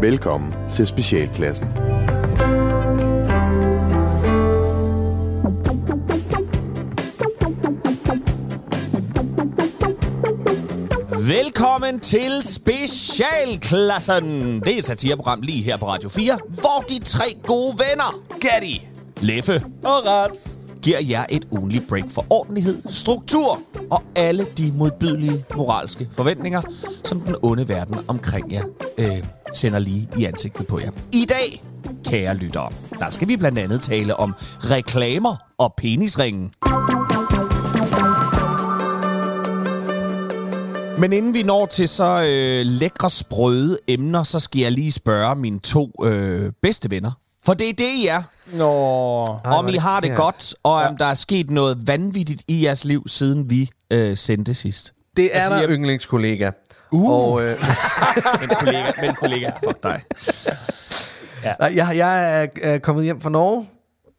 Velkommen til Specialklassen. Velkommen til Specialklassen. Det er et satireprogram lige her på Radio 4, hvor de tre gode venner, Gatti, Leffe Og Rats giver jer et ugenligt break for ordentlighed, struktur og alle de modbydelige moralske forventninger, som den onde verden omkring jer øh, sender lige i ansigtet på jer. I dag, kære lyttere, der skal vi blandt andet tale om reklamer og penisringen. Men inden vi når til så øh, lækre, sprøde emner, så skal jeg lige spørge mine to øh, bedste venner. For det er det, I er. Nå. om I har det ja. godt, og om der er sket noget vanvittigt i jeres liv, siden vi øh, sendte sidst. Det er Altså, der, jeg- yndlingskollega. Uh. Og, øh, Men kollega, men kollega, fuck dig. nej, jeg, jeg er, kommet hjem fra Norge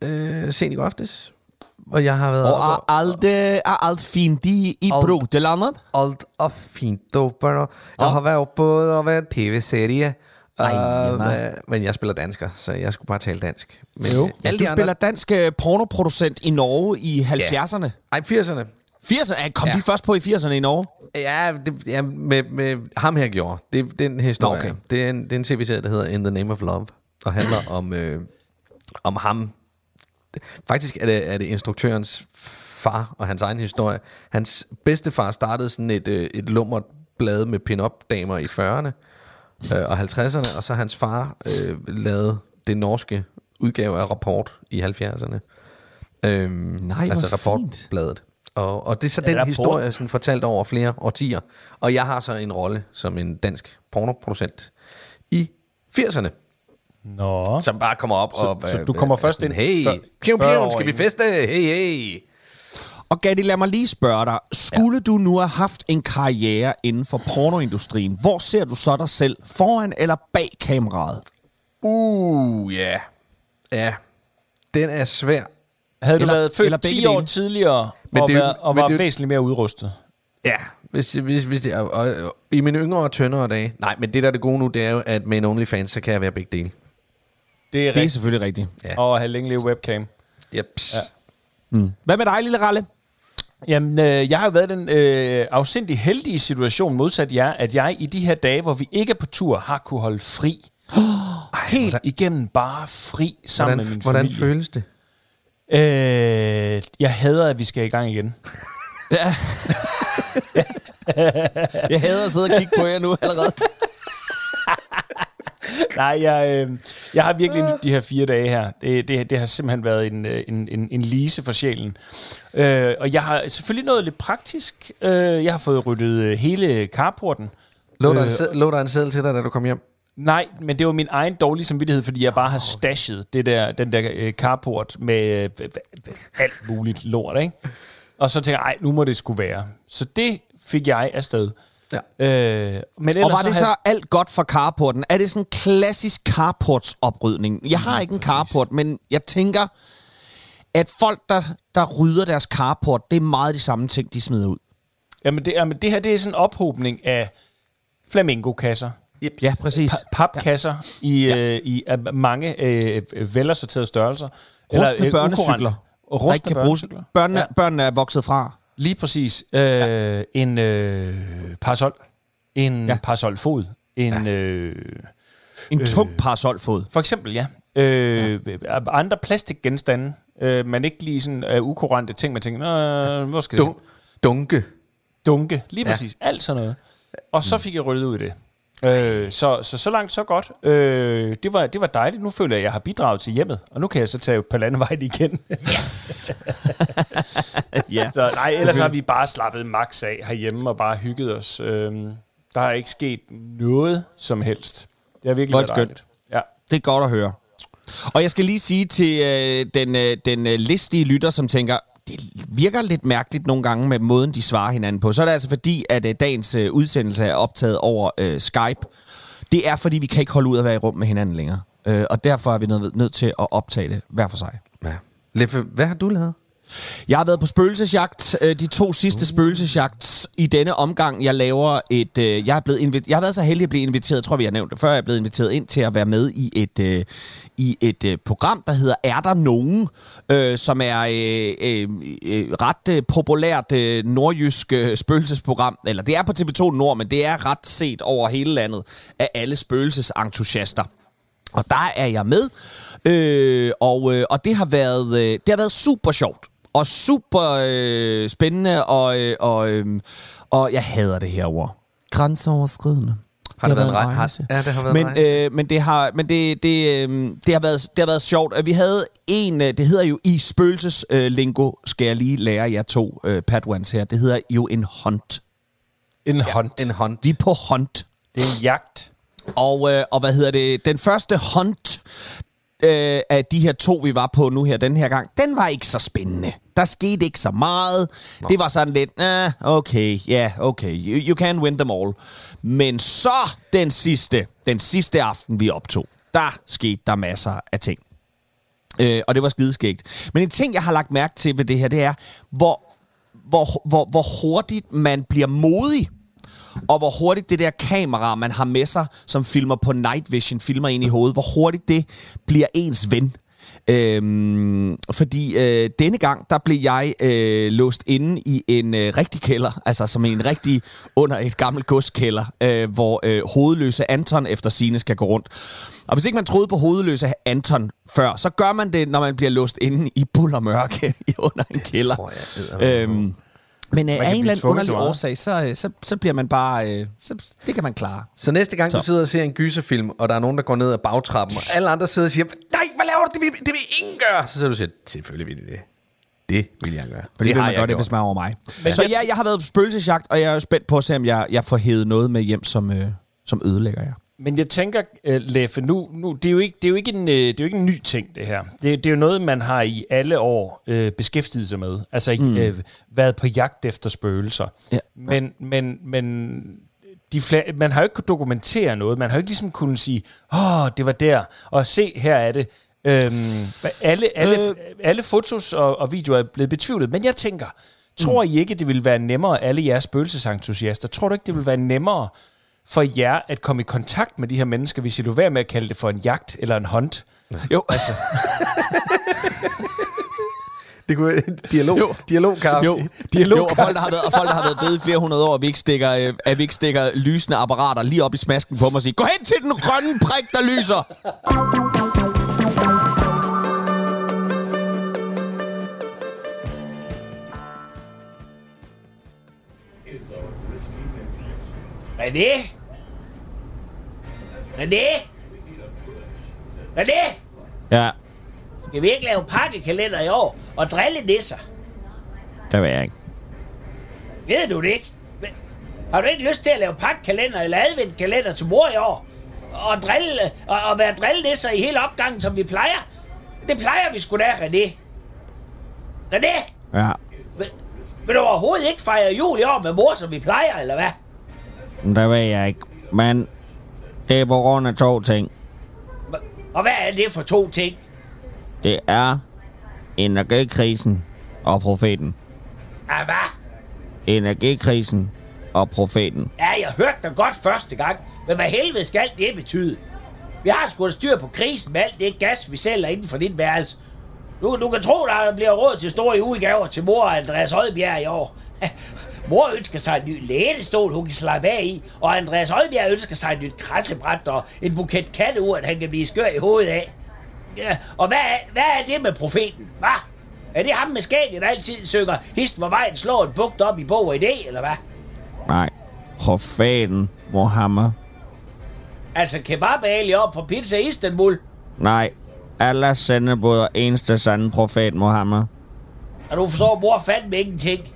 øh, sent i går aftes. Og jeg har været Og er alt, øh, er alt fint i, i Alt. broderlandet? alt er fint oppe. Og jeg Ja. har været oppe og været tv-serie. Ej, Øh, nej. men- men jeg spiller dansker, så jeg skulle bare tale dansk. Men, Jo. øh, Ja, alle du de spiller andre, dansk øh, pornoproducent i Norge i 70'erne. Ej, 80'erne. 80'erne? Ja, kom Ja. de først på i 80'erne i Norge? Ja, det, ja med, med ham her gjorde. Det, det er en historie. Okay. Det, er en, det er en tv-serie, der hedder In the Name of Love, og handler om, øh, om ham. Faktisk er det, er det instruktørens far og hans egen historie. Hans bedstefar startede sådan et, øh, et lummert blad med pin-up damer i 40'erne øh, og 50'erne, og så hans far øh, lavede det norske udgave af Rapport i 70'erne. Øhm, Nej, altså. Rapportbladet. Og, og det er så den Rapport. historie, sådan fortalt over flere årtier. Og jeg har så en rolle som en dansk pornoproducent i 80'erne, Nå. som bare kommer op Så- og... så øh, du kommer er først sådan, ind Hey, pion, 40 pion, skal vi inden." feste? Hey, hey. Og Gatti, lad mig lige spørge dig. Skulle ja. du nu have haft en karriere inden for pornoindustrien, hvor ser du så dig selv? Foran eller bag kameraet? Uh, ja. Ja. Den er svær. Havde du Eller- været født eller begge 10 år dele. tidligere Men og, det været, og men var det væsentligt mere udrustet? Ja, hvis, hvis, hvis og, og, og, i mine yngre og tyndere dage. Nej, men det der er det gode nu, det er jo, at med en OnlyFans, så kan jeg være begge dele. Det er Det er selvfølgelig rigtigt. Ja. Og have længe leve webcam. Jeps. Ja. Ja. Hvad med dig, lille Ralle? Jamen, øh, jeg har jo været den øh, afsindig heldige situation, modsat jer, at jeg i de her dage, hvor vi ikke er på tur, har kunne holde fri. Helt hvordan- igennem bare fri sammen Hvordan, med min hvordan familie. føles det? Øh, jeg hader, at vi skal i gang igen. Jeg hader at sidde og kigge på jer nu allerede. Nej, jeg, øh, jeg har virkelig nydt de her fire dage her. Det, det, det har simpelthen været en, øh, en, en, en lise for sjælen. Øh, og jeg har selvfølgelig noget lidt praktisk. Øh, jeg har fået ryddet øh, hele carporten. Lå der, Øh, en, sæd- lå der en seddel til dig, da du kom hjem? Nej, men det var min egen dårlige samvittighed, fordi jeg bare har stashet det der, den der øh, carport med øh, alt muligt lort, ikke? Og så tænkte jeg, ej, nu må det skulle være. Så det fik jeg afsted. Ja. Øh, men Og var det havde- så alt godt for carporten? Er det sådan en klassisk carportsoprydning? Jeg har ikke en carport, men jeg tænker, at folk, der, der rydder deres carport, det er meget de samme ting, de smider ud. Jamen det, jamen det her, det er sådan en ophobning af flamingokasser. Ja, præcis. Pa- papkasser i, ja. øh, i af mange øh, velassorterede størrelser. Rustne øh, børnecykler. der ikke rustne kan bruges. børnecykler. Børnene, Ja. ja. børnene er vokset fra. Lige præcis. Øh, ja. En øh, parasol. En ja. Ja. parasolfod. En, ja. øh, En tung parasolfod. for eksempel, ja. Øh, ja. Andre plastikgenstande, øh, man ikke lige sådan er ukurante ting, man tænker, Nå, hvor skal det Dun- dunke. dunke, lige Ja. præcis, alt sådan noget. Og så fik jeg ryddet ud i det. Øh, så, så så langt, så godt. Øh, det, var, det var dejligt. Nu føler jeg, at jeg har bidraget til hjemmet, og nu kan jeg så tage på landevejen igen. Yes! ja. så nej, ellers har vi bare slappet max af herhjemme og bare hygget os. Øh, der har ikke sket noget som helst. Det har virkelig Hvor er været dejligt. Ja. Det er godt at høre. Og jeg skal lige sige til øh, den, øh, den øh, listige lytter, som tænker, det virker lidt mærkeligt nogle gange med måden, de svarer hinanden på. Så er det altså fordi, at øh, dagens øh, udsendelse er optaget over øh, Skype. Det er fordi, vi kan ikke holde ud at være i rum med hinanden længere. Øh, og derfor er vi nødt nødt til at optage det hver for sig. Ja. Leffe, hvad har du lavet? Jeg har været på spøgelsesjagt. øh, De to sidste uh. spøgelsesjagts i denne omgang. Jeg laver et... øh, Jeg er blevet inviteret. Jeg har været så heldig at blive inviteret. Jeg tror, vi har nævnt det før. Jeg er blevet inviteret ind til at være med i et øh, i et øh, program, der hedder Er der nogen? Øh, som er øh, øh, øh, ret øh, populært øh, nordjysk øh, spøgelsesprogram. Eller det er på TV2 Nord, men det er ret set over hele landet af alle spøgelsesentusiaster. Og der er jeg med, øh, og, øh, og det har været øh, det har været super sjovt og super øh, spændende og øh, og øh, og jeg hader det her ord. Grænseoverskridende. Har det, været en en rej- rejse. Ja, det har været Men, en rejse. øh, men det har, men det, det, øh, det, har været, det har været sjovt. Vi havde en, øh, det hedder jo i spøgelseslingo, øh, lingo, skal jeg lige lære jer to øh, padwans her. Det hedder jo en hunt. En ja, hunt. En hånd. Vi er på hunt. Det er en jagt. Og, øh, og hvad hedder det? Den første hunt øh, af de her to, vi var på nu her, den her gang, den var ikke så spændende. Der skete ikke så meget. Nå. Det var sådan lidt, ah, okay, ja, yeah, okay, you, you can win them all. Men så den sidste, den sidste aften, vi optog, der skete der masser af ting. Øh, og det var skideskægt. Men en ting, jeg har lagt mærke til ved det her, det er, hvor, hvor, hvor, hvor hurtigt man bliver modig og hvor hurtigt det der kamera, man har med sig, som filmer på night vision, filmer ind i hovedet, hvor hurtigt det bliver ens ven. Øhm, fordi øh, denne gang, der blev jeg øh, låst inde i en øh, rigtig kælder, altså som en rigtig under et gammelt godskælder, øh, hvor øh, hovedløse Anton efter sine skal gå rundt. Og hvis ikke man troede på hovedløse Anton før, så gør man det, når man bliver låst inde i bullermørke under en kælder. tror jeg, Øhm, men øh, af en eller anden underlig årsag, så, øh, så, så bliver man bare... Øh, så, det kan man klare. Så næste gang, Så. du sidder og ser en gyserfilm, og der er nogen, der går ned ad bagtrappen, og alle andre sidder og siger, nej, hvad laver du? Det vil, det vil ingen gøre. Så sidder du og siger, selvfølgelig vil de det. Det vil jeg gøre. For det, vil har man jeg det, hvis man er over mig. Men så jeg- ja, jeg har været på spøgelsesjagt, og jeg er spændt på at se, om jeg, jeg får hævet noget med hjem, som, øh, som ødelægger jer. Men jeg tænker, uh, Leffe, nu, nu, det, er jo ikke, det, er jo ikke en, uh, det er jo ikke en ny ting, det her. Det, det er jo noget, man har i alle år uh, beskæftiget sig med. Altså mm. uh, været på jagt efter spøgelser. Ja. Men, men, men de fla- man har jo ikke kunnet dokumentere noget. Man har jo ikke ligesom kunnet sige, åh, det var der, og se, her er det. Øhm, alle, alle, øh. alle fotos og, og videoer er blevet betvivlet. Men jeg tænker, tror I ikke, det ville være nemmere, alle jeres spøgelsesentusiaster, tror du ikke, det ville være nemmere for jer at komme i kontakt med de her mennesker, hvis I du være med at kalde det for en jagt eller en hunt? Jo, altså, Det kunne dialog, Jo. dialog, Karl. jo, Dialog- jo og, folk, der har været, og folk, der har været døde i flere hundrede år, at vi ikke stikker, øh, at vi ikke stikker lysende apparater lige op i smasken på mig og siger, gå hen til den grønne prik, der lyser! René? René? René? Ja, Skal vi ikke lave pakkekalender i år og drille nisser? det vil jeg ikke. Ved du det ikke? Men, har du ikke lyst til at lave pakkekalender eller adventkalender til mor i år? Og, drille, og, og være drillenisser i hele opgangen, som vi plejer? Det plejer vi sgu da, René. René? Ja, Vil, vil du overhovedet ikke fejre jul i år med mor, som vi plejer, eller hvad? Det vil jeg ikke. Men det er på grund af to ting. Og hvad er det for to ting? Det er energikrisen og profeten. Ah, hvad? Energikrisen og profeten. Ja, jeg hørte dig godt første gang, men hvad helvede skal det betyde? Vi har sgu da styr på krisen med alt det gas, vi sælger inden for dit værelse. Du, du kan tro, der bliver råd til store julegaver til mor Andreas Højbjerg i år. Mor ønsker sig en ny lænestol, hun kan slappe af i, og Andreas Højbjerg ønsker sig et nyt krassebræt og en buket katteur, at han kan blive skør i hovedet af. Ja, og hvad er, hvad er det med profeten, hva? Er det ham med skægget, der altid synger Hist, hvor vejen slår en bugt op i bog og idé, eller hvad? Nej, profeten Mohammed. Altså kebab Ali op fra Pizza Istanbul. Nej, Allahs sendebud og eneste sande profet Mohammed. Og du forstår mor fandme ingenting.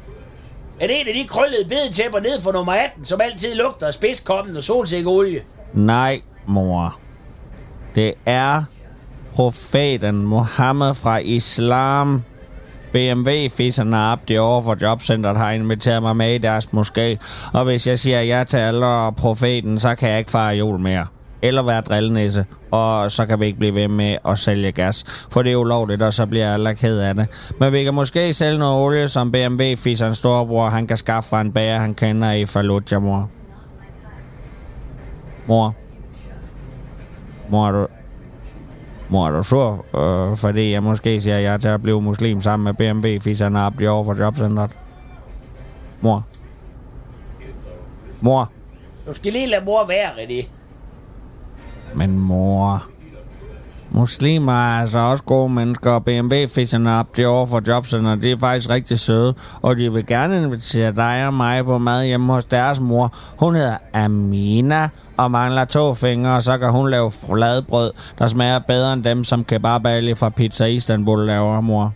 Er det en af de krøllede bedetæpper ned for nummer 18, som altid lugter af spidskommen og solsikkeolie? Nej, mor. Det er profeten Mohammed fra Islam. BMW-fisserne op det over for jobcentret har inviteret mig med i deres moské. Og hvis jeg siger ja til Allah og profeten, så kan jeg ikke fejre jul mere eller være drillnæse, og så kan vi ikke blive ved med at sælge gas, for det er ulovligt, og så bliver alle ked af det. Men vi kan måske sælge noget olie, som BMW Fisserens storebror, han kan skaffe fra en bager, han kender i Fallujah, mor. Mor. Mor, er du... Mor, er du sur, øh, fordi jeg måske siger ja til at blive muslim sammen med BMW Fisseren Abdi over for jobcentret? Mor. Mor. Du skal lige lade mor være, René. Men mor... Muslimer er altså også gode mennesker, og BMW-fisserne op det over for jobcenter, det er faktisk rigtig søde. Og de vil gerne invitere dig og mig på mad hjemme hos deres mor. Hun hedder Amina og mangler to fingre, og så kan hun lave fladbrød, der smager bedre end dem, som kebab Ali fra Pizza Istanbul laver, mor.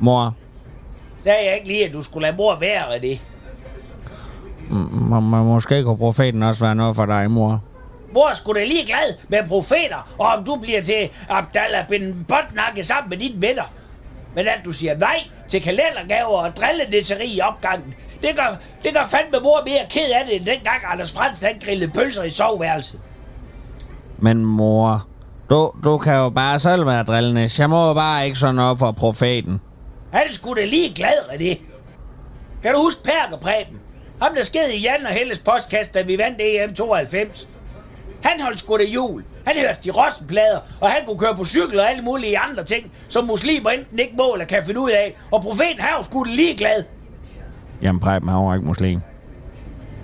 Mor, Sagde jeg ikke lige, at du skulle lade mor være, René? må, må, måske kunne profeten også være noget for dig, mor. Mor sgu da lige glad med profeter, og om du bliver til Abdallah bin Botnakke sammen med dine venner. Men at du siger nej til kalendergaver og drillenisseri i opgangen, det gør, det gør fandme mor mere ked af det, end dengang Anders Frans han grillede pølser i soveværelset. Men mor, du, du kan jo bare selv være drillende. Jeg må jo bare ikke sådan op for profeten. Han sgu da lige glad, René. Kan du huske Perker Preben? Ham der sked i Jan og Helles postkasse, da vi vandt EM 92. Han holdt sgu da jul. Han hørte de rostenplader, og han kunne køre på cykel og alle mulige andre ting, som muslimer enten ikke må eller kan finde ud af. Og profeten han var sgu da lige glad. Jamen, Preben, han var ikke muslim.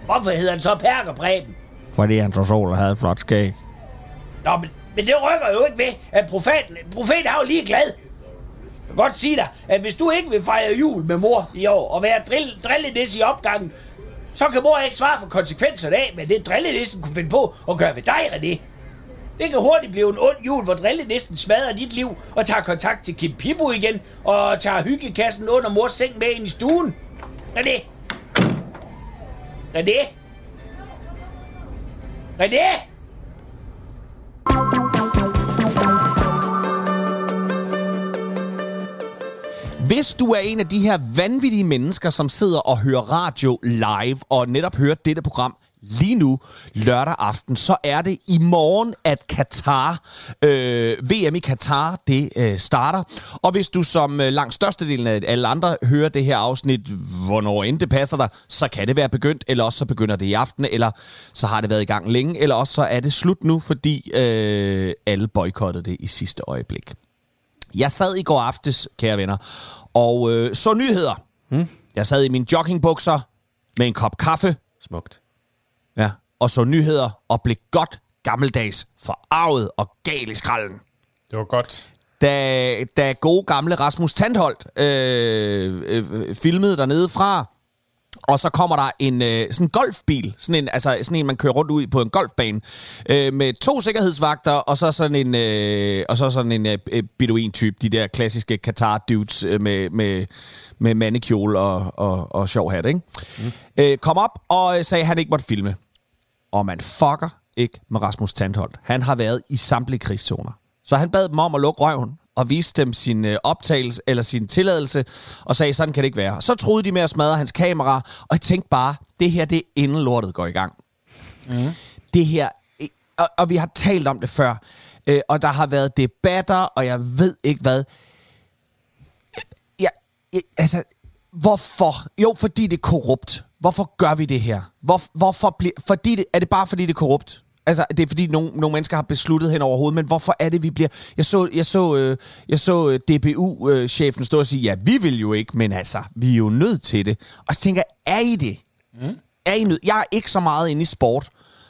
Hvorfor hedder han så Perker Preben? Fordi han tog sol og havde et flot skæg. Nå, men, men det rykker jo ikke ved, at profeten, profeten er jo lige glad. Jeg kan godt sige dig, at hvis du ikke vil fejre jul med mor i år og være drill, drillenisse i opgangen, så kan mor ikke svare for konsekvenserne af, men det drillenissen kunne finde på at gøre ved dig, René. Det kan hurtigt blive en ond jul, hvor drillenissen smadrer dit liv og tager kontakt til Kim Pibu igen og tager hyggekassen under mors seng med ind i stuen. René! René! René! Hvis du er en af de her vanvittige mennesker, som sidder og hører radio live, og netop hører dette program lige nu, lørdag aften, så er det i morgen, at Katar, øh, VM i Katar, det øh, starter. Og hvis du som øh, langt størstedelen af alle andre hører det her afsnit, hvornår end det passer dig, så kan det være begyndt, eller også så begynder det i aften, eller så har det været i gang længe, eller også så er det slut nu, fordi øh, alle boykottede det i sidste øjeblik. Jeg sad i går aftes, kære venner, og øh, så nyheder. Hmm? Jeg sad i mine joggingbukser med en kop kaffe, Smukt. ja, og så nyheder og blev godt gammeldags forarvet og gal i skralden. Det var godt. Da, da gode gamle Rasmus Tandholt øh, øh, filmede dernede fra, og så kommer der en øh, sådan en golfbil, sådan en, altså sådan en, man kører rundt ud på en golfbane, øh, med to sikkerhedsvagter, og så sådan en, øh, og så sådan en øh, beduin-type, de der klassiske Qatar-dudes øh, med, med, med mandekjole og, og, og sjov hat, ikke? Mm. Øh, kom op og sagde, at han ikke måtte filme. Og man fucker ikke med Rasmus Tandholt. Han har været i samtlige krigszoner. Så han bad dem om at lukke røven og viste dem sin øh, optagelse eller sin tilladelse, og sagde, sådan kan det ikke være. Så troede de med at smadre hans kamera, og jeg tænkte bare, det her, det er inden lortet går i gang. Mm. Det her, og, og vi har talt om det før, øh, og der har været debatter, og jeg ved ikke hvad. Ja, altså, hvorfor? Jo, fordi det er korrupt. Hvorfor gør vi det her? Hvor, hvorfor bliver, fordi det, er det bare fordi det er korrupt? Altså, det er fordi nogle, nogle mennesker har besluttet hen over hovedet, men hvorfor er det, vi bliver... Jeg så, jeg så, øh, jeg så øh, DBU-chefen stå og sige, ja, vi vil jo ikke, men altså, vi er jo nødt til det. Og så tænker jeg, er I det? Mm. Er I nødt? Jeg er ikke så meget inde i sport.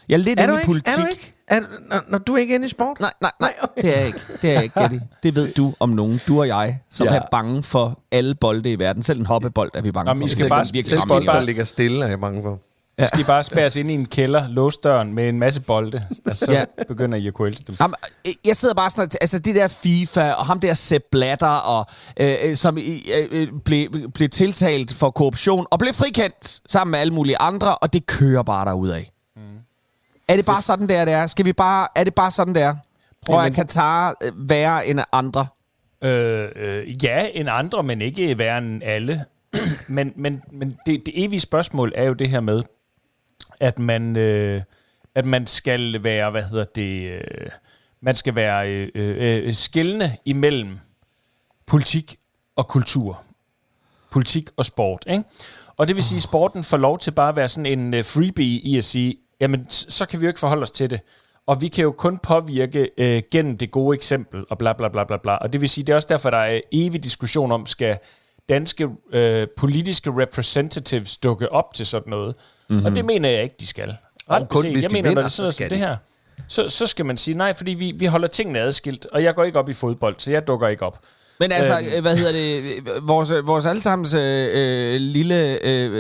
Jeg er lidt Er inde du i ikke? politik. Er du ikke? Er, når, når du er ikke inde i sport? Nej, nej, nej, Nej, okay. det er jeg ikke. Det er jeg ikke, Getty. Det ved du om nogen. Du og jeg, som Ja. er bange for alle bolde i verden. Selv en hoppebold er vi bange Nå, men for. I Vi skal bare Selv ramme bold, en. der ligger stille, er jeg bange for. Ja. Skal I bare spæres ind i en kælder, låse døren med en masse bolde, og så Ja. begynder I at kunne elske dem. Jamen, øh, jeg sidder bare sådan, altså det der FIFA, og ham der Sepp Blatter, og, øh, øh, som øh, øh, blev, blev tiltalt for korruption, og blev frikendt sammen med alle mulige andre, og det kører bare derud af. Mm. Er det bare sådan der, det er? Skal vi bare, er det bare sådan der? Og er Katar værre end andre? Øh, øh, ja, end andre, men ikke værre end alle. men men, men det, det evige spørgsmål er jo det her med, at man, øh, at man skal være, hvad hedder det, øh, man skal være øh, øh, skillende imellem politik og kultur. Politik og sport, ikke? Og det vil sige, at sporten får lov til bare at være sådan en uh, freebie i at sige, jamen, så kan vi jo ikke forholde os til det. Og vi kan jo kun påvirke øh, gennem det gode eksempel, og bla bla bla bla bla. Og det vil sige, det er også derfor, der er evig diskussion om, skal danske øh, politiske representatives dukke op til sådan noget. Mm-hmm. Og det mener jeg ikke, de skal. Ret kun hvis jeg de mener, vinder, når det så sidder som skal det de. her, så, så skal man sige nej, fordi vi, vi holder tingene adskilt, og jeg går ikke op i fodbold, så jeg dukker ikke op. Men altså, Øhm. øh, hvad hedder det, vores, vores allesammens øh, øh, lille, øh,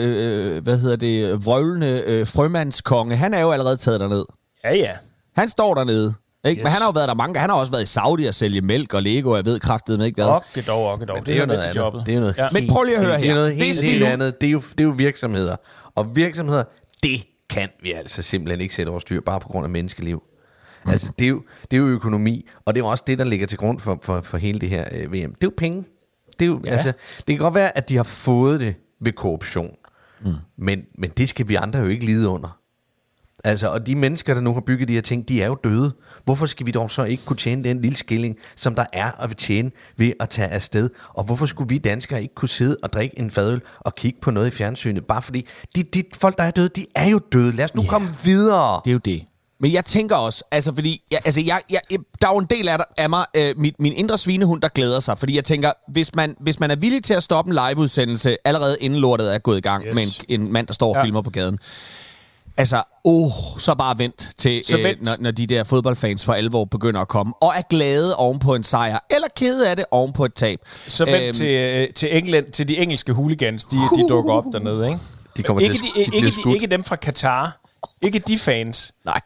øh, hvad hedder det, vrøvlende øh, frømandskonge, han er jo allerede taget derned. Ja, ja. Han står dernede. Ikke? Yes. Men han har jo været der mange. Han har også været i Saudi og sælge mælk og Lego, og jeg ved kraftedeme ikke hvad. Okke dog, okke dog. Det, er jo noget jobbet. Det er noget Ja. Men prøv lige at høre Det er her. noget helt, Hvis vi helt andet. Det er, jo, det er jo virksomheder. Og virksomheder, det kan vi altså simpelthen ikke sætte over styr, bare på grund af menneskeliv. Altså, det er, jo, det er jo økonomi, og det er jo også det, der ligger til grund for, for, for hele det her øh, VM. Det er jo penge. Det, er jo, ja. altså, det kan godt være, at de har fået det ved korruption, mm. men, men det skal vi andre jo ikke lide under. Altså, og de mennesker, der nu har bygget de her ting, de er jo døde. Hvorfor skal vi dog så ikke kunne tjene den lille skilling, som der er at tjene ved at tage afsted? Og hvorfor skulle vi danskere ikke kunne sidde og drikke en fadøl og kigge på noget i fjernsynet? Bare fordi de, de folk, der er døde, de er jo døde. Lad os nu yeah. komme videre. Det er jo det. Men jeg tænker også, altså fordi, jeg, altså jeg, jeg, der er jo en del af, af mig, øh, min, min indre svinehund, der glæder sig. Fordi jeg tænker, hvis man, hvis man er villig til at stoppe en liveudsendelse, allerede inden lortet er gået i gang, Yes. med en, en mand, der står og ja. filmer på gaden. Altså, oh, så bare vent til, Så øh, vent. når, når de der fodboldfans for alvor begynder at komme, og er glade oven på en sejr, eller kede af det oven på et tab. Så vent Øhm, til, øh, til, England, til de engelske hooligans, de, de dukker op dernede, ikke? De kommer Ikke, til de, de ikke, de, ikke dem fra Qatar. Ikke de fans. Nej.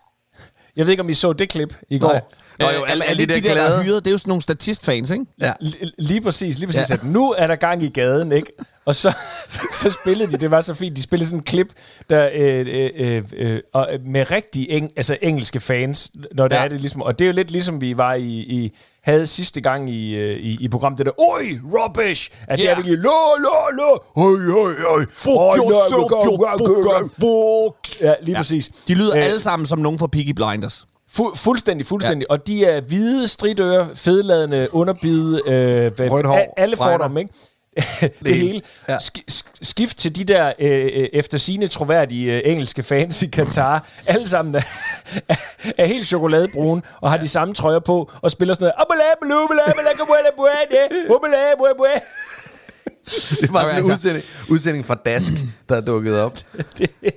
Jeg ved ikke, om I så det klip i går. Nej. Nå, jo, Øh, alle- er, er alle det de de der, der er hyret? Det er jo sådan nogle statistfans, ikke? Ja. L- lige præcis, lige præcis. Ja. Ja. At nu er der gang i gaden, ikke? Og så, så spillede de, det var så fint, de spillede sådan en klip, der, øh, øh, øh, øh, og med rigtig eng, altså engelske fans, når det Ja. er det ligesom. Og det er jo lidt ligesom vi var i, i havde sidste gang i, øh, i, i programmet, det der, oi, rubbish! At det Ja. er virkelig, lo, lo, lo, hoi, hoi, hoi. Fuck no, yourself, you go. fucking fucks. Ja, lige præcis. De lyder Øh, alle sammen som nogen fra Peaky Blinders. Fu- fuldstændig, fuldstændig. Ja. Og de er hvide, stridører, fedladende, underbide, øh, hvad, Rødt hår, a- alle fordomme, ikke? det, hele. Ja. Ja. Sk- sk- skift til de der øh, øh, efter sine troværdige øh, engelske fans i Katar. alle sammen er, er, helt chokoladebrune og har de samme trøjer på og spiller sådan noget. Det var sådan en Altså- udsending, udsending fra Dask, der er dukket op. Det er.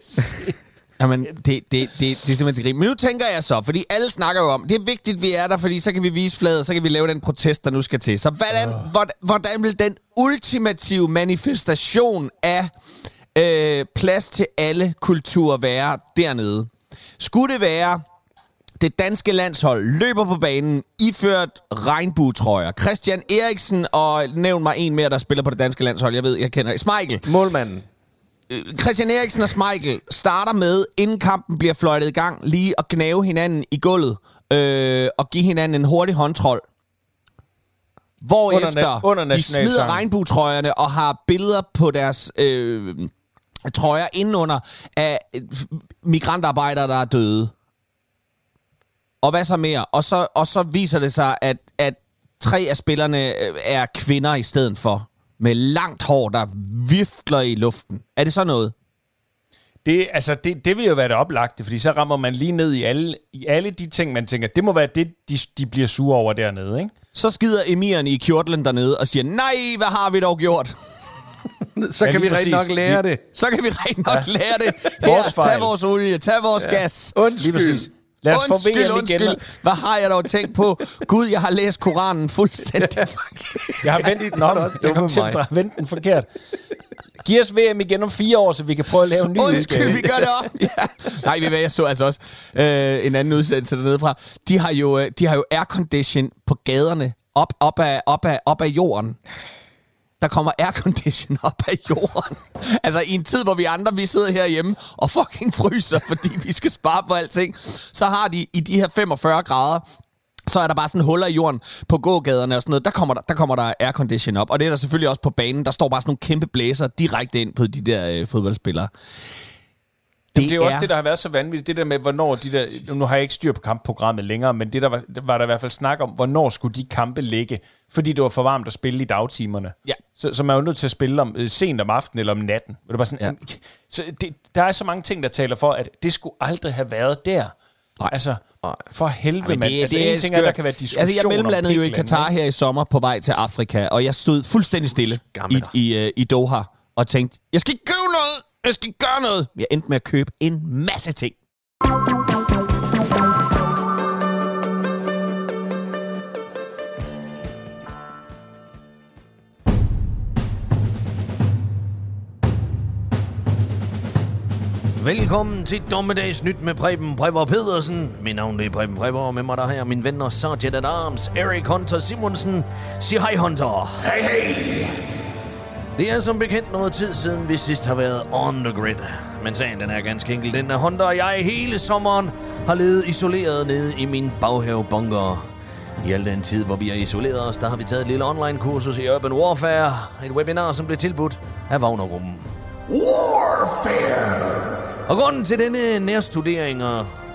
Jamen, det, det, det, det er simpelthen til grin. Men nu tænker jeg så, fordi alle snakker jo om, det er vigtigt, vi er der, fordi så kan vi vise fladet, så kan vi lave den protest, der nu skal til. Så hvordan, oh. hvordan, hvordan vil den ultimative manifestation af øh, plads til alle kulturer være dernede? Skulle det være, det danske landshold løber på banen, iført regnbuetrøjer. Christian Eriksen og nævn mig en mere, der spiller på det danske landshold. Jeg ved, jeg kender Smeichel. Målmanden. Christian Eriksen og Smeichel starter med, inden kampen bliver fløjtet i gang, lige at gnave hinanden i gulvet øh, og give hinanden en hurtig håndtrol. Hvorefter Under na- under de smider regnbuetrøjerne og har billeder på deres øh, trøjer indenunder af øh, migrantarbejdere, der er døde. Og hvad så mere? Og så, og så viser det sig, at, at tre af spillerne øh, er kvinder i stedet for. Med langt hår, der vifler i luften. Er det så noget? Det, altså, det, det vil jo være det oplagte, fordi så rammer man lige ned i alle, i alle de ting, man tænker, det må være det, de, de bliver sure over dernede, ikke? Så skider emiren i kjortlen dernede og siger, nej, hvad har vi dog gjort? Så Ja, kan vi rigtig nok lære Vi- det. Så kan vi rigtig nok ja. lære det. Her, Vores tag fejl. vores olie, tag vores ja. gas. Lige præcis. Lad os undskyld, få VM undskyld. igen. Hvad har jeg dog tænkt på? Gud, jeg har læst Koranen fuldstændig. Jeg har vendt den om. Jeg kom til at vente den forkert. Giv os VM igen om fire år, så vi kan prøve at lave en ny Undskyld, udgave. vi gør det om. Ja. Nej, ved I hvad, jeg så altså også øh, en anden udsendelse dernede fra. De har jo, øh, de har jo aircondition på gaderne op, op, af, op, af, op af jorden. Der kommer aircondition op af jorden. Altså i en tid, hvor vi andre, vi sidder herhjemme og fucking fryser, fordi vi skal spare på alting, så har de i de her 45 grader, så er der bare sådan huller i jorden på gågaderne og sådan noget. Der kommer der, der, kommer der aircondition op. Og det er der selvfølgelig også på banen. Der står bare sådan nogle kæmpe blæser direkte ind på de der øh, fodboldspillere. Det, det er jo også det, der har været så vanvittigt. Det der med, hvornår de der... Nu har jeg ikke styr på kampprogrammet længere, men det der var, der var der i hvert fald snak om, hvornår skulle de kampe ligge, fordi det var for varmt at spille i dagtimerne. Ja. Så, så man er jo nødt til at spille om øh, sent om aftenen eller om natten. Og det var sådan, ja. så det, der er så mange ting, der taler for, at det skulle aldrig have været der. Nej. Altså, for helvede, mand. det, Altså, det er en ting er, der kan være diskussion Altså, jeg mellemlandede jo i Katar her i sommer på vej til Afrika, og jeg stod fuldstændig stille i, i, øh, i Doha og tænkte, jeg skal ikke købe noget! Jeg skal gøre noget! Jeg endte med at købe en masse ting. Velkommen til Dommedags Nyt med Preben Prepper Pedersen. Mit navn er Preben Prepper, og med mig der her min venner Sergeant at Arms, Erik Hunter Simonsen. Sig hej Hunter. Hej hej. Det er som bekendt noget tid siden, vi sidst har været on the grid. Men sagen den er ganske enkelt den, at Hunter og jeg hele sommeren har levet isoleret nede i min baghavebunker. I al den tid, hvor vi har isoleret os, der har vi taget et lille online-kursus i Urban Warfare. Et webinar, som blev tilbudt af Wagnergruppen. Og grunden til denne nærstudering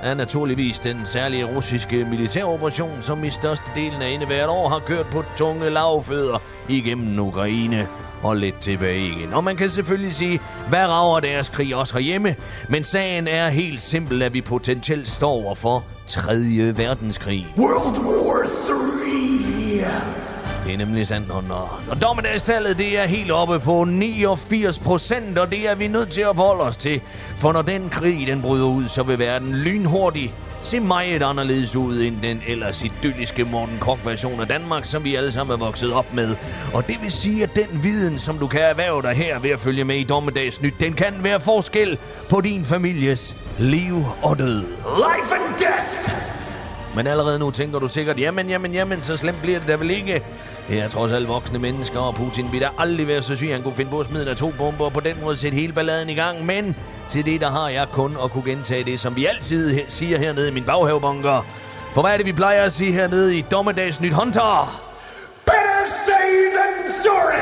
er naturligvis den særlige russiske militæroperation, som i største delen af indeværende år har kørt på tunge lavfødder igennem Ukraine og lidt tilbage igen. Og man kan selvfølgelig sige, hvad rager deres krig også herhjemme? Men sagen er helt simpel, at vi potentielt står over for 3. verdenskrig. World War 3! Det er nemlig sandt, Hunter. Og dommedagstallet, det er helt oppe på 89 procent, og det er vi nødt til at forholde os til. For når den krig, den bryder ud, så vil verden lynhurtigt se meget anderledes ud end den ellers idylliske Morten Krok-version af Danmark, som vi alle sammen er vokset op med. Og det vil sige, at den viden, som du kan erhverve dig her ved at følge med i Dommedagsnyt, den kan være forskel på din families liv og død. Life and death! Men allerede nu tænker du sikkert, jamen, jamen, jamen, så slemt bliver det da vel ikke. Det er trods alt voksne mennesker, og Putin vil da aldrig være så syg, at han kunne finde på at smide en atombombe og på den måde sætte hele balladen i gang. Men til det, der har jeg kun at kunne gentage det, som vi altid he- siger hernede i min baghavebunker. For hvad er det, vi plejer at sige hernede i Dommedagsnyt Hunter? Better safe than sorry!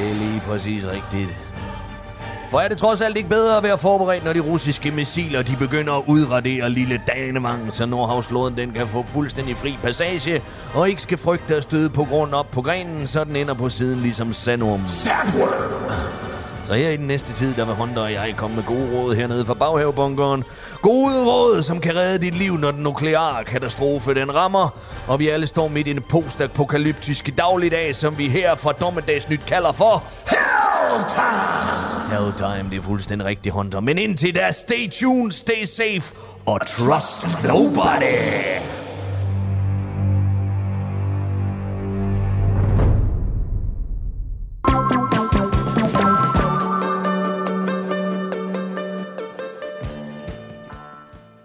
Det er lige præcis rigtigt. For er det trods alt ikke bedre at være forberedt, når de russiske missiler de begynder at udradere lille Danemang, så Nordhavsflåden den kan få fuldstændig fri passage, og ikke skal frygte at støde på grund op på grenen, så den ender på siden ligesom sandorm. Sandworm! Så her i den næste tid, der vil Hunter og jeg komme med gode råd hernede fra baghavebunkeren. Gode råd, som kan redde dit liv, når den nukleare katastrofe den rammer. Og vi alle står midt i en postapokalyptiske dagligdag, som vi her fra Dommedagsnyt kalder for Hell time! Hell time, det er fuldstændig rigtigt, Hunter. Men indtil da, stay tuned, stay safe, og trust nobody.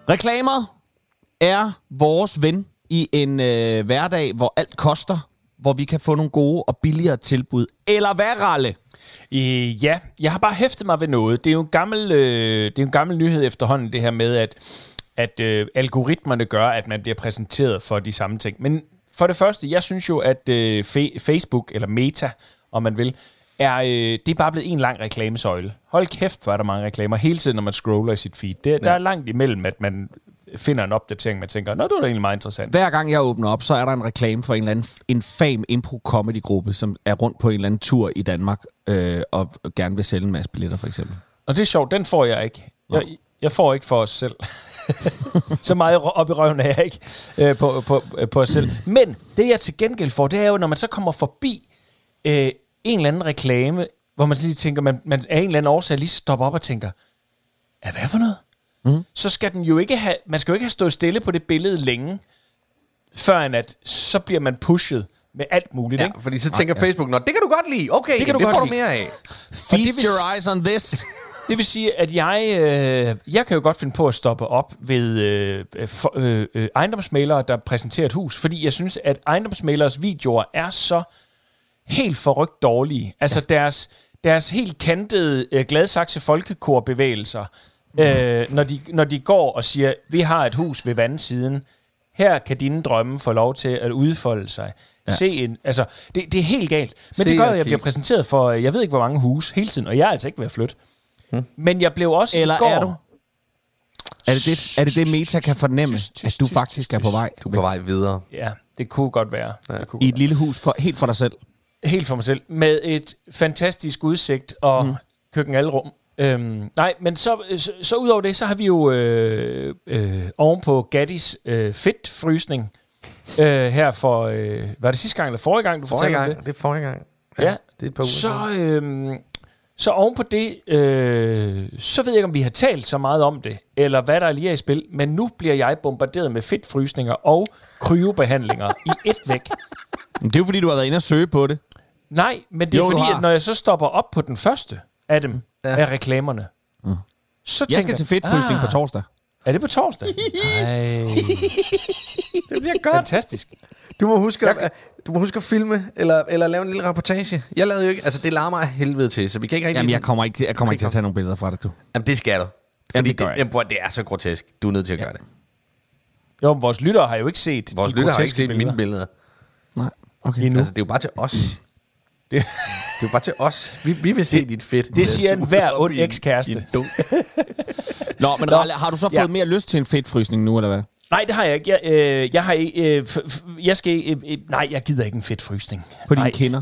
Reklamer er vores ven i en øh, hverdag, hvor alt koster, hvor vi kan få nogle gode og billigere tilbud. Eller hvad, Ralle? Øh, ja, jeg har bare hæftet mig ved noget. Det er jo en gammel, øh, det er en gammel nyhed efterhånden, det her med, at, at øh, algoritmerne gør, at man bliver præsenteret for de samme ting. Men for det første, jeg synes jo, at øh, fe- Facebook, eller Meta, om man vil, er, øh, det er bare blevet en lang reklamesøjle. Hold kæft, hvor er der mange reklamer hele tiden, når man scroller i sit feed. Det, ja. Der er langt imellem, at man finder en opdatering, man tænker, nå, det var da egentlig meget interessant. Hver gang jeg åbner op, så er der en reklame for en eller anden infam impro-comedy-gruppe, som er rundt på en eller anden tur i Danmark, øh, og gerne vil sælge en masse billetter, for eksempel. Og det er sjovt, den får jeg ikke. Jeg, jeg får ikke for os selv. så meget op i røven er jeg ikke øh, på, på, på os selv. Men det jeg til gengæld får, det er jo, når man så kommer forbi øh, en eller anden reklame, hvor man lige tænker, man, man af en eller anden årsag lige stopper op og tænker, ja, hvad for noget? Mm. Så skal den jo ikke have, man skal jo ikke have stået stille på det billede længe, før en at, så bliver man pushet med alt muligt, Ja, ikke? fordi så tænker Facebook, Nå, det kan du godt lide. Okay, Det kan du det godt får lide. du mere af. Feast vil your eyes on this. Det vil sige, at jeg, øh, jeg kan jo godt finde på at stoppe op ved øh, for, øh, øh, ejendomsmalere, der præsenterer et hus, fordi jeg synes, at ejendomsmalers videoer er så helt forrygt dårlige. Altså ja. deres, deres helt kantede øh, Gladsaxe folkekorbevægelser, øh, når, de, når de går og siger, vi har et hus ved vandsiden, her kan dine drømme få lov til at udfolde sig. Ja. Se en, altså, det, det er helt galt. Men Se det gør, at jeg bliver præsenteret for, øh, jeg ved ikke, hvor mange hus hele tiden, og jeg er altså ikke ved at flytte. Hmm. Men jeg blev også Eller i går... er du? Er det det, er det, det Meta kan fornemme, at du faktisk er på vej? Du er på vej videre. Ja, det kunne godt være. Ja. Det kunne I et lille hus for, helt for dig selv. Helt for mig selv. Med et fantastisk udsigt og mm. køkkenalrum. Øhm, nej, men så, så, så ud over det, så har vi jo øh, øh, oven på Gaddis øh, fedtfrysning øh, her for, øh, var det sidste gang eller forrige gang, du Forrige fortalte gang. det? Det er forrige gang. Ja. Det er et par uger Så, øh, så oven på det, øh, så ved jeg ikke, om vi har talt så meget om det, eller hvad der lige er i spil, men nu bliver jeg bombarderet med fedtfrysninger og kryobehandlinger i et væk. Men det er jo fordi, du har været inde og søge på det. Nej, men det er Jo, fordi, at når jeg så stopper op på den første af dem, ja. Ja. af reklamerne, mm. så Jeg tænker skal til fedtfrysning ah, på torsdag. Er det på torsdag? Nej. Det bliver godt. Fantastisk. Du må huske, at, du må huske at filme, eller, eller lave en lille reportage. Jeg lavede jo ikke, altså det larmer af helvede til, så vi kan ikke rigtig... Jamen, jeg kommer ikke, jeg kommer ikke til at tage nogle billeder fra det, du. Jamen, det skal du. Jamen, Fordi det gør jeg. Jamen, det er så grotesk. Du er nødt til at gøre det. Jo, men vores lyttere har jo ikke set Vores de lytter har ikke set billeder. mine billeder. Nej, okay. Endnu. Altså, det er jo bare til os. Det- Det er bare til os. Vi, vi vil se dit fedt. Det siger en hver ond ekskæreste. Nå, men Nå. Ralle, har du så fået Ja. mere lyst til en fedtfrysning nu, eller hvad? Nej, det har jeg ikke. Jeg, øh, jeg har ikke... Øh, f- f- jeg skal ikke... Øh, nej, jeg gider ikke en fedtfrysning. På dine nej, kinder?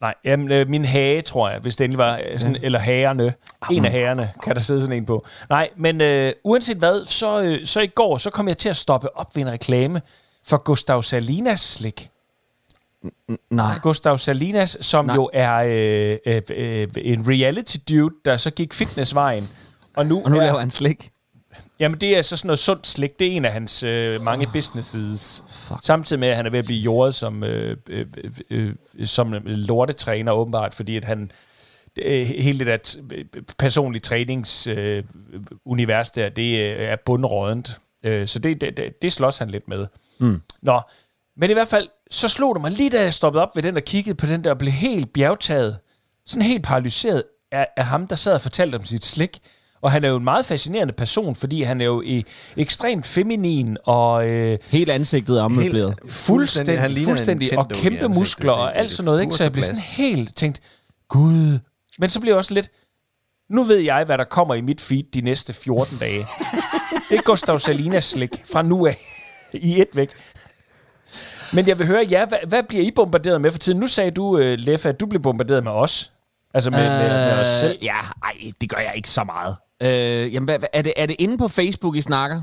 Nej, jamen, øh, min hage, tror jeg, hvis det endelig var øh, sådan, ja. eller hagerne. En af hagerne kan der sidde sådan en på. Nej, men øh, uanset hvad, så, øh, så i går, så kom jeg til at stoppe op ved en reklame for Gustav Salinas slik. Nej. Gustav Salinas, som Nej. Jo er øh, øh, øh, en reality dude, der så gik fitnessvejen. Og nu, Og nu er, laver han slik. Jamen, det er så sådan noget sundt slik. Det er en af hans øh, mange businesses. Samtidig med, at han er ved at blive jordet som, øh, øh, øh, øh, som lortetræner, åbenbart, fordi at han øh, hele det der personlige træningsunivers øh, univers der, det øh, er bundrådent. Øh, så det, det, det, det slås han lidt med. Mm. Nå, men i hvert fald, så slog det mig lige da jeg stoppede op ved den, der kiggede på den der, og blev helt bjergtaget, sådan helt paralyseret af, af ham, der sad og fortalte om sit slik. Og han er jo en meget fascinerende person, fordi han er jo i, ekstremt feminin og øh, Helt ansigtet er ommøbleret. fuldstændig, han ligner en fuldstændig og kæmpe ansigtet. muskler Det- og det- alt sådan noget. Ikke? Så jeg blev sådan helt tænkt, gud. Men så blev jeg også lidt, nu ved jeg, hvad der kommer i mit feed de næste 14 dage. Det er Gustav Salinas slik fra nu af i et væk. Men jeg vil høre, ja, hvad, hvad bliver I bombarderet med for tiden? Nu sagde du, uh, Leffe, at du blev bombarderet med os. Altså med, øh, med, med os selv. Ja, ej, det gør jeg ikke så meget. Øh, jamen, hvad, er, det, er det inde på Facebook, I snakker?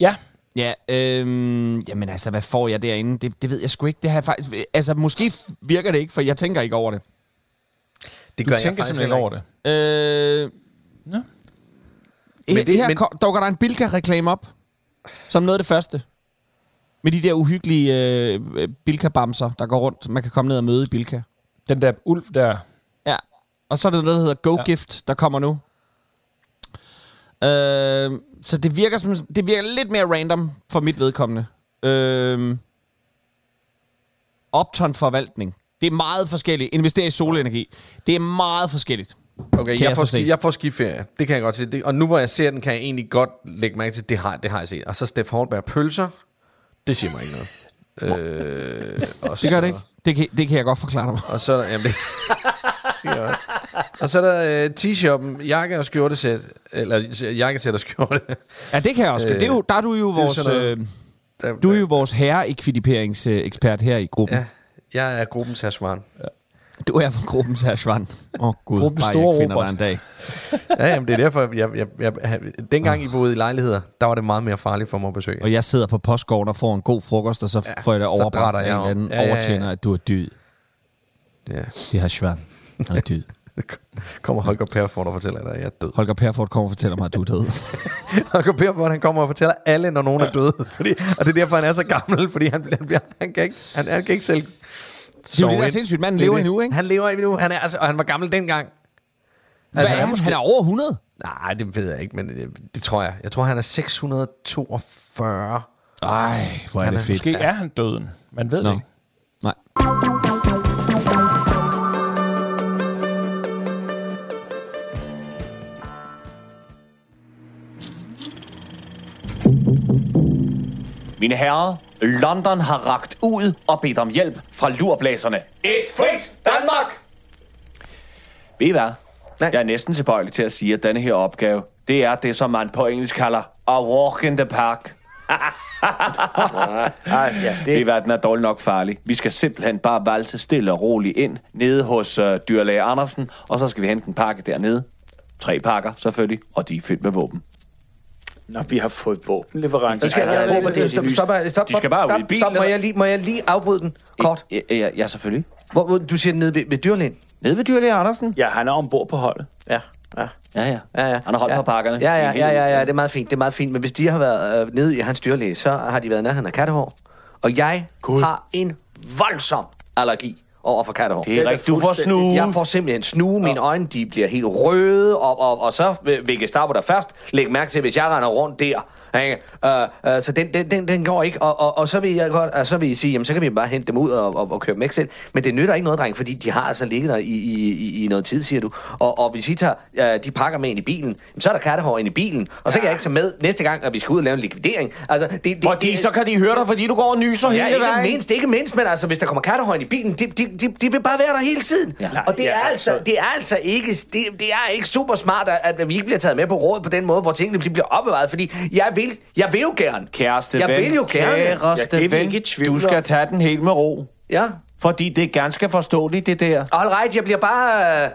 Ja, Ja, øhm, jamen altså, hvad får jeg derinde? Det, det ved jeg sgu ikke. Det har jeg faktisk, altså, måske virker det ikke, for jeg tænker ikke over det. Det du gør tænker simpelthen ikke over det. Øh, Nå. Men Men det, her men... dukker der en Bilka-reklame op, som noget af det første. Med de der uhyggelige øh, Bilka-bamser, der går rundt. Man kan komme ned og møde i Bilka. Den der ulv der. Ja. Og så er der noget, der hedder Go Ja. Gift, der kommer nu. Øh, så det virker, som, det virker lidt mere random for mit vedkommende. Øh, Opton forvaltning. Det er meget forskelligt. Investere i solenergi. Det er meget forskelligt. Okay, jeg, jeg får jeg får skiferie. Det kan jeg godt se. Det, og nu hvor jeg ser den, kan jeg egentlig godt lægge mærke til, det har, det har jeg set. Og så Steff Holberg pølser. Det siger mig ikke noget. Øh, og Det gør det ikke. Det kan, det kan jeg godt forklare dig. Og så er der, jamen det, jeg. Og så er der øh, t-shoppen, jakke og skjortesæt. Eller jakkesæt og skjorte. Ja, det kan jeg også. Øh, det er jo, der er du jo vores, øh, Der, du er jo vores herre-ekvidiperingsekspert her i gruppen. Ja, jeg er gruppens hersvaren. Du er på gruppens herre Svand. Åh oh, gud, Gruppens bare store jeg finder dig en dag. Ja, jamen, det er derfor, jeg, jeg, jeg, jeg, dengang I boede i lejligheder, der var det meget mere farligt for mig at besøge. Og jeg sidder på postgården og får en god frokost, og så Ja, får jeg det drætter af en eller anden Ja, ja, ja. overtjener, at du er dyd. Ja. Det her Svand. Han er dyd. kommer Holger Perfort og fortæller dig, at jeg er død. Holger Perfort kommer og fortæller mig, at du er død. Holger Perfort, han kommer og fortæller alle, når nogen er døde. Fordi, og det er derfor, han er så gammel, fordi han, han, bliver, han, kan, ikke, han, han kan ikke selv Det er jo det, der er sindssygt. Manden lever endnu, ikke? Han lever endnu, han er, altså, og han var gammel dengang. Hvad Altså, er han? Han er over 100. Nej, det ved jeg ikke, men det, det tror jeg. Jeg tror, han er 642. Ej, hvor er Han det er- fedt. Måske er han døden. Man ved Nå. det ikke. Nej. Mine herrer, London har ragt ud og bedt om hjælp fra lurblæserne. Et frit Danmark! Ved I hvad? Nej. Jeg er næsten tilbøjelig til at sige, at denne her opgave det er det, som man på engelsk kalder a walk in the park. Ej, ja, Det det, verden er dårligt nok farlig. Vi skal simpelthen bare valse stille og roligt ind nede hos øh, dyrlæge Andersen, og så skal vi hente en pakke dernede. Tre pakker, selvfølgelig, og de er fyldt med våben. Når vi har fået våbenleverancer. Jeg skal, jeg håber, det er stop, det stop, nye. stop, stop, De skal bare ud stop, i bilen, Stop, må jeg, lige, må jeg lige afbryde den kort? Ja, ja, ja selvfølgelig. Hvor, hvor, du siger nede ved, ved dyrlægen? Nede ved dyrlæge Andersen? Ja, han er ombord på holdet. Ja, ja. Ja, ja. Ja, ja. Han har holdt ja. på pakkerne. Ja, ja, ja, ja, ja, det er meget fint, det er meget fint. Men hvis de har været øh, nede i hans dyrlæge, så har de været nærheden af kattehår. Og jeg God. har en voldsom allergi over for kattehår. Det er rigtigt. Du får snue. Jeg får simpelthen snue, mine øjne de bliver helt røde, og, og, og så vil vil Gestapo der først lægge mærke til, hvis jeg render rundt der. Ikke? Uh, uh, så den, den, den, den går ikke, og, og, og så vil jeg godt, uh, så vil I sige, jamen så kan vi bare hente dem ud og, og, og køre dem væk selv. Men det nytter ikke noget, dreng, fordi de har altså ligget der i, i, i, i noget tid, siger du. Og, og hvis I tager uh, de pakker med ind i bilen, jamen, så er der kattehår ind i bilen, og så kan jeg ikke tage med næste gang, at vi skal ud og lave en likvidering. Altså, det, det, Fordi det, så kan de høre dig, fordi du går og nyser Ja, hele ikke vejen. mindst, ikke mindst, men altså, hvis der kommer kattehøj i bilen, de, de, de, de vil bare være der hele tiden. Ja. Og det, Ja, er altså, altså- det er altså ikke, det, det er ikke super smart, at, at vi ikke bliver taget med på råd på den måde, hvor tingene bliver opbevaret, fordi jeg vil, jeg vil jo gerne. Kæreste jeg ven, vil jo gerne. kæreste er vi ven, ikke du skal tage den helt med ro. Ja. Fordi det er ganske forståeligt, det der. All right, jeg bliver bare...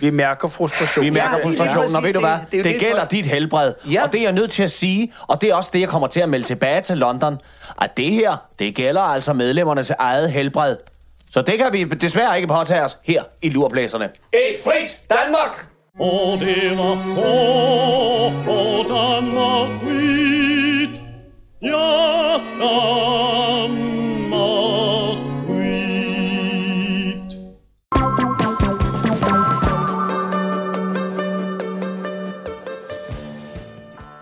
Vi mærker frustration. Vi mærker Ja, frustrationen, og ved du hvad? det- det er Det, det, gælder folk- dit helbred. Ja. Og det er jeg nødt til at sige, og det er også det, jeg kommer til at melde tilbage til London, at det her, det gælder altså medlemmernes eget helbred. Så det kan vi desværre ikke påtage os her i Lurblæserne. Et frit Danmark! Og det var få, og Danmark frit. Ja, Danmark frit.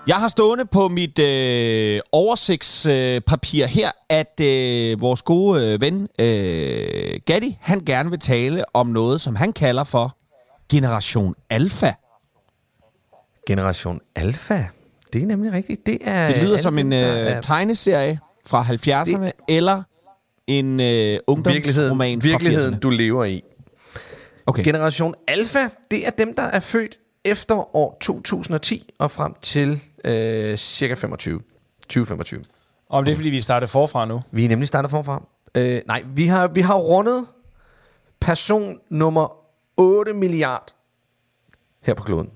Jeg har stående på mit øh, oversigtspapir øh, her, at øh, vores gode øh, ven øh, Gatti, han gerne vil tale om noget, som han kalder for Generation Alpha. Generation Alpha. Det er nemlig rigtigt. Det, er Det lyder som en øh, er- tegneserie fra 70'erne, Det- eller en øh, ungdomsroman fra virkeligheden, 80'erne. du lever i. Okay. Generation Alpha, det er dem, der er født efter år 2010 og frem til øh, cirka 25. 2025. Om det er, fordi vi starter forfra nu. Vi er nemlig startet forfra. Øh, nej, vi har, vi har rundet person nummer 8 milliard her på kloden.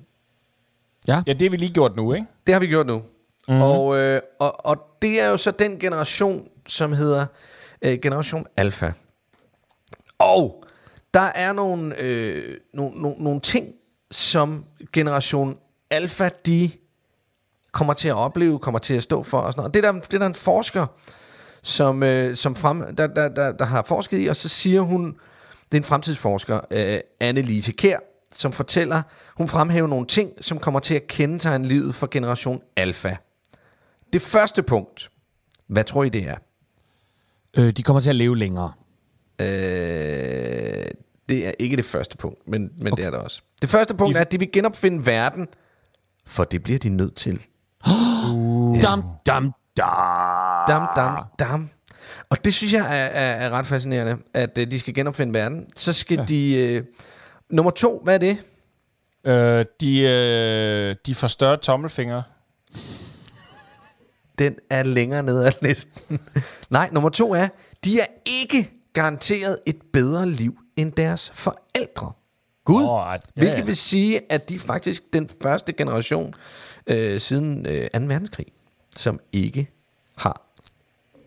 Ja, det har vi lige gjort nu, ikke? Det har vi gjort nu. Mm-hmm. Og, øh, og, og det er jo så den generation, som hedder øh, Generation Alpha. Og der er nogle, øh, nogle, nogle, nogle ting, som Generation Alpha, de kommer til at opleve, kommer til at stå for og sådan noget. Det er der, det er der en forsker, som, øh, som frem, der, der, der, der har forsket i, og så siger hun, det er en fremtidsforsker, øh, Anne-Lise Kær, som fortæller, hun fremhæver nogle ting, som kommer til at kendetegne livet for generation alfa. Det første punkt, hvad tror I det er? Øh, de kommer til at leve længere. Øh, det er ikke det første punkt, men, men okay. det er det også. Det første punkt de... er, at de vil genopfinde verden, for det bliver de nødt til. Dam, dam, dam. Dam, dam, dam. Og det synes jeg er, er, er ret fascinerende, at uh, de skal genopfinde verden. Så skal ja. de... Uh, nummer to, hvad er det? Øh, de, øh, de får større tommelfingre. Den er længere nede af listen. Nej, nummer to er, de er ikke garanteret et bedre liv end deres forældre. Gud. Oh, ja, Hvilket ja. vil sige, at de er faktisk den første generation øh, siden øh, 2. verdenskrig, som ikke har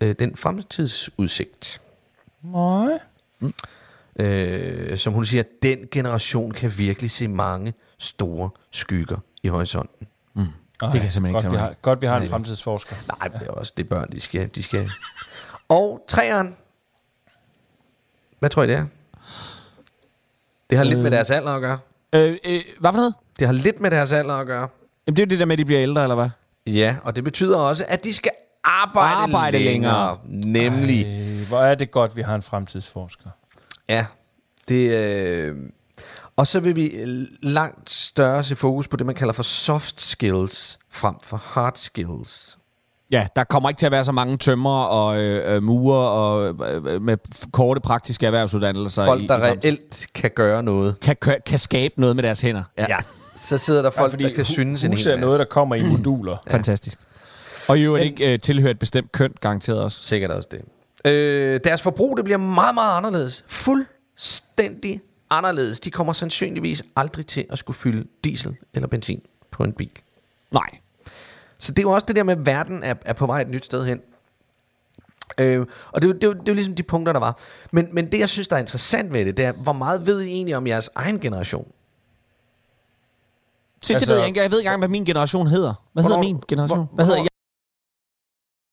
øh, den fremtidsudsigt. Nej. Øh, som hun siger, den generation kan virkelig se mange store skygger i horisonten. Det kan simpelthen ikke godt, tage vi har, godt, vi har en fremtidsforsker. Nej, det er også det er børn, de skal, de skal. Og træeren. Hvad tror I det er? Det har lidt med deres alder at gøre. Øh, øh, hvad for noget? Det har lidt med deres alder at gøre. Jamen, det er jo det der med, at de bliver ældre, eller hvad? Ja, og det betyder også, at de skal arbejde, Arbejde længere. Nemlig. Øh, hvor er det godt, vi har en fremtidsforsker. Ja, det øh, Og så vil vi øh, langt større se fokus på det, man kalder for soft skills, frem for hard skills. Ja, der kommer ikke til at være så mange tømmer og øh, øh, murer og øh, med f- korte praktiske erhvervsuddannelser. Folk, i, der i fremtiden. reelt kan gøre noget. kan, kan, kan skabe noget med deres hænder. Ja. så sidder der folk, fordi der kan hu- synes en hel er noget, der kommer i moduler. Fantastisk. Og jo, ikke øh, tilhører et bestemt køn, garanteret også. Sikkert også det. Øh, deres forbrug, det bliver meget, meget anderledes. Fuldstændig anderledes. De kommer sandsynligvis aldrig til at skulle fylde diesel eller benzin på en bil. Nej. Så det er jo også det der med, at verden er, er på vej et nyt sted hen. Øh, og det er, jo, det, jo, det er jo ligesom de punkter, der var. Men, men det, jeg synes, der er interessant ved det, det er, hvor meget ved I egentlig om jeres egen generation? Det Altså- ved jeg ikke. Jeg ved ikke engang, hvad min generation hedder. Hvad Hvornår- hedder min generation? hvor- Hvad hedder?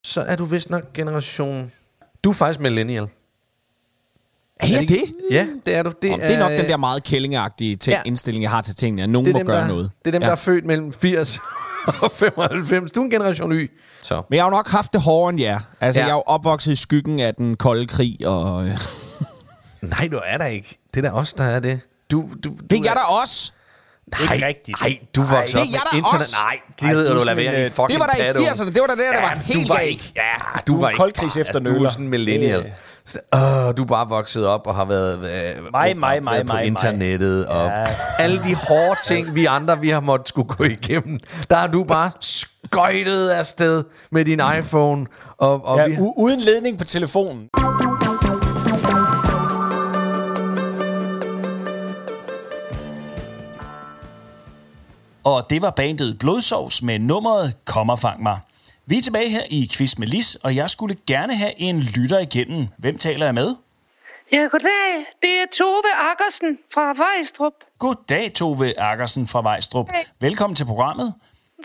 Så er du vist nok generation... Du er faktisk millennial. Er jeg det? Ja, det er du. Det, det er nok øh, den der meget kællingeagtige ting, Ja. indstilling, jeg har til tingene, at nogen det er må dem, gøre der, noget. Det er dem, ja. der er født mellem 80 og 95. Du er en generation Y. Så. Men jeg har jo nok haft det hårdere end jer. Altså, Ja. jeg er jo opvokset i skyggen af den kolde krig, og... Nej, du er der ikke. Det er da os, der er det. Du, du, du det er jeg da også. Nej, Ikke rigtigt. Nej, du voksede det op er jeg med internet. også. Nej, Ej, gider du du lade være øh, Det var da i padunge. 80'erne. Det var da det, der var helt du var ikke, ja, Du du, er var ikke koldkrigs efter altså, Du er sådan en millennial. Så, Åh, du er bare vokset op og har været, øh, Mig, mig, mig, på mig, mig. internettet og Ja. alle de hårde ting, vi andre vi har måttet skulle gå igennem. Der har du bare skøjtet afsted med din iPhone. Og, og Ja, vi, uden ledning på telefonen. Og det var bandet Blodsovs med nummeret Kommer fang mig. Vi er tilbage her i Quiz med Lis, og jeg skulle gerne have en lytter igennem. Hvem taler jeg med? Ja, goddag. Det er Tove Akkersen fra Vejstrup. Goddag, Tove Akkersen fra Vejstrup. Velkommen til programmet.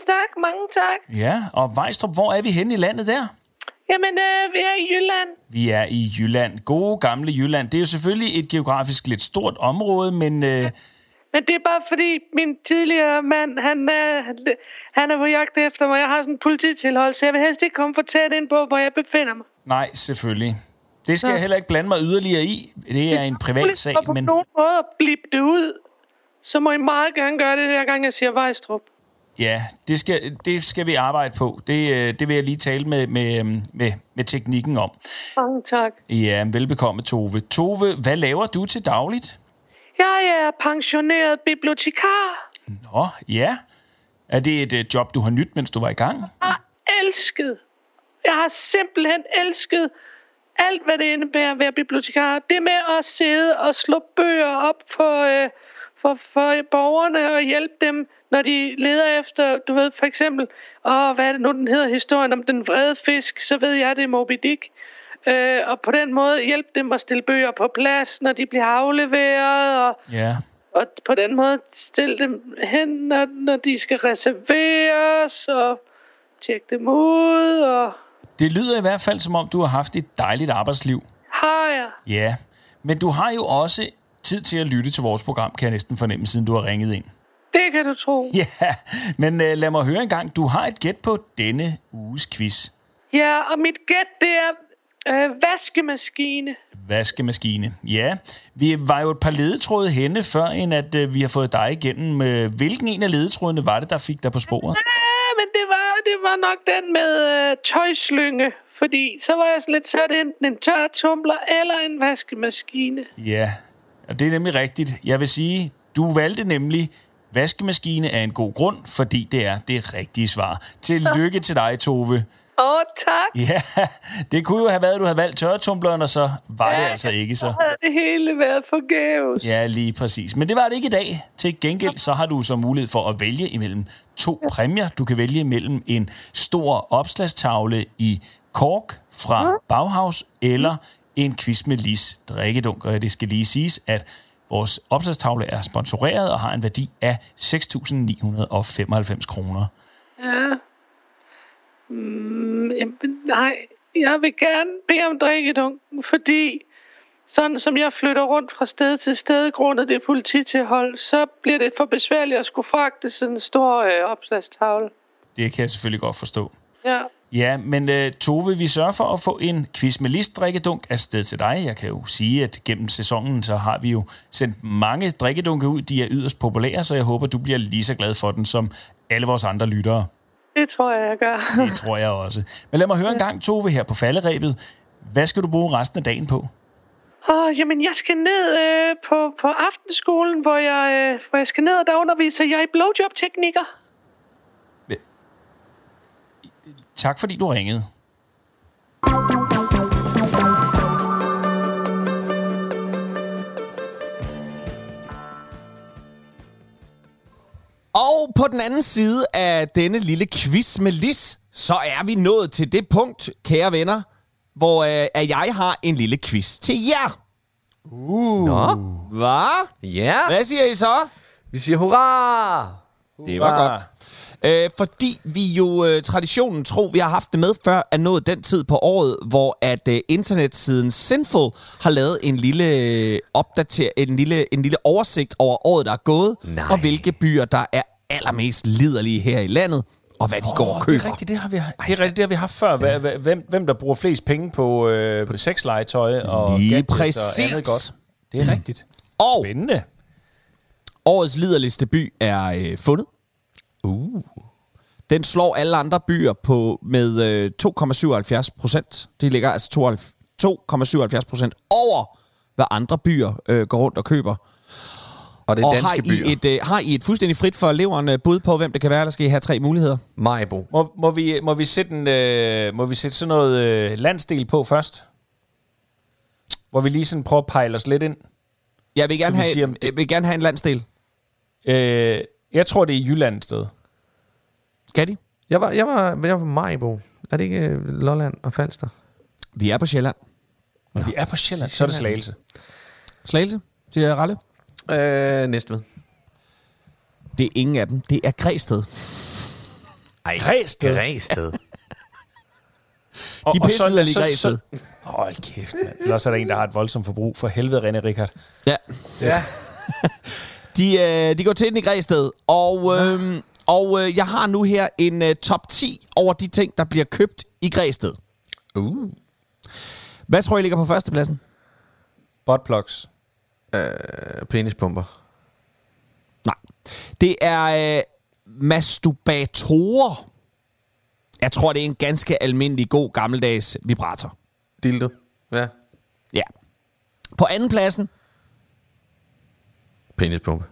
Tak, mange tak. Ja, og Vejstrup, hvor er vi henne i landet der? Jamen, øh, vi er i Jylland. Vi er i Jylland. Gode gamle Jylland. Det er jo selvfølgelig et geografisk lidt stort område, men øh, Men det er bare fordi, min tidligere mand, han er, han er på jagt efter mig. Jeg har sådan en polititilhold, så jeg vil helst ikke komme for tæt ind på, hvor jeg befinder mig. nej, selvfølgelig. Det skal Nå. jeg heller ikke blande mig yderligere i. Det er en privat sag, på men nogen måde at blippe det ud, så må I meget gerne gøre det, hver gang jeg siger Vejstrup. ja, det skal, det skal vi arbejde på. Det, øh, det vil jeg lige tale med, med, øhm, med, med teknikken om. Mange tak. Ja, velbekomme, Tove. Tove, hvad laver du til dagligt? Jeg er pensioneret bibliotekar. Nå, ja. Er det et øh, job, du har nyt, mens du var i gang? har elsket. Jeg har simpelthen elsket alt, hvad det indebærer at være bibliotekar. Det med at sidde og slå bøger op for, øh, for, for borgerne og hjælpe dem, når de leder efter, du ved, for eksempel, åh, hvad er det nu, den hedder, historien om den vrede fisk, så ved jeg, det er Moby Dick. Øh, og på den måde hjælpe dem at stille bøger på plads, når de bliver afleveret, og Ja. og på den måde stille dem hen, når, når de skal reserveres, og tjekke dem ud, og Det lyder i hvert fald, som om du har haft et dejligt arbejdsliv. har jeg. Ja, men du har jo også tid til at lytte til vores program, kan jeg næsten fornemme, siden du har ringet ind. Det kan du tro. Ja, men uh, lad mig høre en gang. Du har et gæt på denne uges quiz. Ja, og mit gæt, det er øh, vaskemaskine. Vaskemaskine. Ja, vi var jo et par ledetråde henne, før end at uh, vi har fået dig igennem. Uh, hvilken en af ledetrådene var det, der fik dig på sporet? Ja, men det var, det var nok den med øh, tøjslynge. Fordi så var jeg sådan lidt, så det enten en tør tumbler eller en vaskemaskine. Ja, og det er nemlig rigtigt. Jeg vil sige, du valgte nemlig vaskemaskine af en god grund, fordi det er det rigtige svar. Tillykke til dig, Tove. Åh, oh, tak. Ja, det kunne jo have været, at du havde valgt tørretumbleren, og så var det Ja, altså ikke så. Så havde det hele været forgæves. Ja, lige præcis. Men det var det ikke i dag. Til gengæld så har du så mulighed for at vælge imellem to præmier. Du kan vælge imellem en stor opslagstavle i kork fra Bauhaus, eller en quiz med Lis drikkedunk. Og det skal lige siges, at vores opslagstavle er sponsoreret og har en værdi af 6.995 kroner. Ja. Mm, jamen, nej, jeg vil gerne bede om drikkedunken, fordi sådan som jeg flytter rundt fra sted til sted, grundet det polititilhold, så bliver det for besværligt at skulle fragte sådan en stor øh, opslagstavle. Det kan jeg selvfølgelig godt forstå. Ja. Ja, men uh, Tove, vi sørger for at få en quiz med list drikkedunk afsted til dig. Jeg kan jo sige, at gennem sæsonen, så har vi jo sendt mange drikkedunke ud. De er yderst populære, så jeg håber, du bliver lige så glad for den, som alle vores andre lyttere. Det tror jeg, jeg gør. Det tror jeg også. Men lad mig høre en gang, Tove, her på falderæbet. Hvad skal du bruge resten af dagen på? Åh, jamen, jeg skal ned øh, på, på aftenskolen, hvor jeg, øh, hvor jeg skal ned, og der underviser jeg i blowjob-teknikker. Tak fordi du ringede. Og på den anden side af denne lille quiz med Lis, så er vi nået til det punkt, kære venner, hvor øh, at jeg har en lille quiz til jer. Uh. Nå. Hvad? Ja. Hvad siger I så? Vi siger hurra! Det var godt. Øh, fordi vi jo øh, traditionen tro, vi har haft det med før, er nået den tid på året, hvor at øh, internetsiden Sinful har lavet en lille øh, opdater, en lille, en lille oversigt over året, der er gået, Nej. og hvilke byer, der er allermest liderlige her i landet, og hvad de oh, går og Det køber. er rigtigt, det har vi, det er rigtigt, det har vi haft før. Hva- Hvem, hvem der bruger flest penge på, øh, på sexlegetøj og Lige gadgets præcis. og andet godt. Det er rigtigt. Og Spændende. årets liderligste by er øh, fundet. Uh. Den slår alle andre byer på med øh, 2,77 procent. Det ligger altså 92 2,77 procent over, hvad andre byer øh, går rundt og køber. Og det er og danske har I, byer. et, øh, har I et fuldstændig frit for leveren øh, bud på, hvem det kan være, der skal I have tre muligheder? Majbo. Må, må, vi, må, vi sætte en, øh, må vi sætte sådan noget øh, landsdel på først? Hvor vi lige sådan prøver at pejle os lidt ind. Jeg vil gerne, Så vi have, siger, jeg vil gerne have en landsdel. Øh, jeg tror, det er i Jylland et sted. Skal de? Jeg var, jeg var, jeg var Majbo. Er det ikke øh, Lolland og Falster? Vi er på Sjælland. Og de er på Sjælland, så er det Slagelse. Slagelse, siger Ralle. Øh, Næstved. Det er ingen af dem. Det er Græsted. Ej, Græsted. Græsted. Og, De og så- så- Græsted. så- Hold kæft, mand. Ellers er der en, der har et voldsomt forbrug. For helvede, René Richard. Ja. ja. De, øh, de går til den i Græsted, og, øh, og øh, jeg har nu her en øh, top 10 over de ting, der bliver købt i Græsted. Uh. Hvad tror I ligger på førstepladsen? Buttplugs. Øh, penispumper. Nej. Det er øh, masturbatorer. Jeg tror, det er en ganske almindelig, god, gammeldags vibrator. Dildo. Ja. Ja. På anden pladsen, Penispumpe.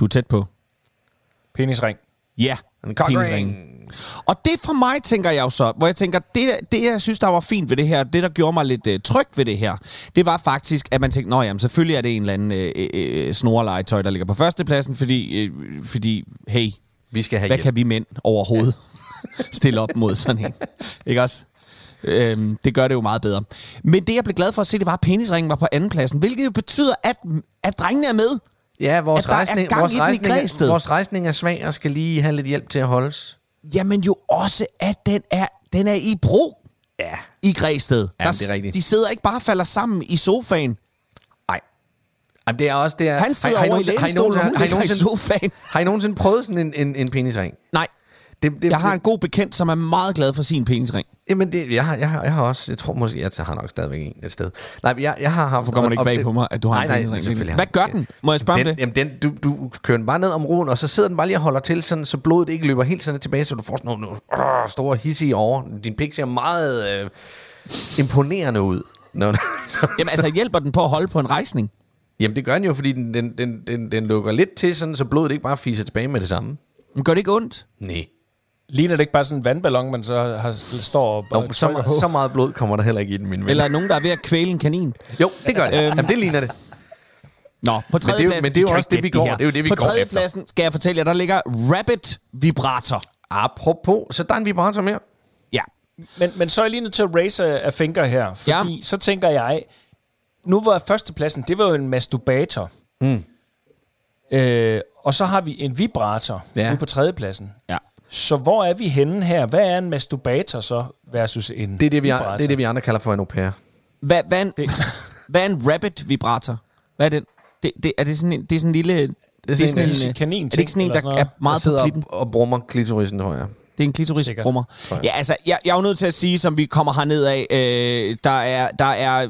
du er tæt på. Penisring. Ja, En penisringen. Og det for mig, tænker jeg jo så, hvor jeg tænker, det, det jeg synes, der var fint ved det her, det der gjorde mig lidt øh, trygt ved det her, det var faktisk, at man tænkte, nå jamen, selvfølgelig er det en eller anden øh, øh, snorlegetøj, der ligger på førstepladsen, fordi, øh, fordi hey, Vi skal have hvad hjælp. kan vi mænd overhovedet stille op mod sådan en? Ikke også? Øhm, det gør det jo meget bedre. Men det, jeg blev glad for at se, det var, at penisringen var på andenpladsen, hvilket jo betyder, at, at drengene er med. Ja, vores, At der rejsning, vores, i i rejsning, vores rejsning er svag og skal lige have lidt hjælp til at holdes. Jamen jo også, at den er, den er i brug Ja. i Græsted. Jamen, det er rigtigt. De sidder ikke bare og falder sammen i sofaen. Nej. Jamen, det er også... Det er, Han sidder over i nogensinde- lænestolen, hun har I ligger i nogensinde, sofaen. har I nogensinde prøvet sådan en, en, en penisring? Nej, Det, det, jeg har en god bekendt, som er meget glad for sin penisring. Jamen, det, jeg, har, jeg, har, jeg har også... Jeg tror måske, jeg har nok stadigvæk en et sted. Nej, jeg, jeg har haft... Hvorfor kommer ikke bag på mig, at du har nej, en nej, penisring? selvfølgelig Hvad gør den? Må jeg spørge den, det? Jamen, den, du, du kører den bare ned om roen, og så sidder den bare lige og holder til, sådan, så blodet ikke løber helt sådan tilbage, så du får sådan nogle, øh, store hissige over. Din pik ser meget øh, imponerende ud. Når, Jamen altså, hjælper den på at holde på en rejsning? Jamen, det gør den jo, fordi den, den, den, den, den lukker lidt til, sådan, så blodet ikke bare fiser tilbage med det samme. Men gør det ikke ondt? Nej. Ligner det ikke bare sådan en vandballon, man så har, står og Jo, så, på? så meget blod kommer der heller ikke i den, min ven. Eller er nogen, der er ved at kvæle en kanin? Jo, det gør det. Øhm. Jamen, det ligner det. Nå, på det er jo- tredjepladsen... men det er jo også det, vi går- det er jo det, vi På går efter. tredjepladsen skal jeg fortælle jer, der ligger Rabbit Vibrator. Apropos, så der er en vibrator mere. Ja. Men, men så er jeg lige nødt til at raise a a finger her, fordi ja. så tænker jeg, nu var førstepladsen, det var jo en masturbator. Mm. Øh, og så har vi en vibrator Ja. ja. nu på tredjepladsen. Ja. Så hvor er vi henne her? Hvad er en masturbator så versus en Det er det, vi, vibrator? det, er det, vi andre kalder for en au pair. Hvad, hvad, er en, Det- hvad er en Rabbit Vibrator? Hvad er den? Det, det, er det sådan en, det er sådan en lille... Det er, sådan sådan en- en, en kanin er det ikke sådan en, der sådan er meget der på klitten? og, og brummer klitorisen, tror jeg. Det er en klitorisbrummer. Ja, altså, jeg, jeg er jo nødt til at sige, som vi kommer herned af, øh, der er, der er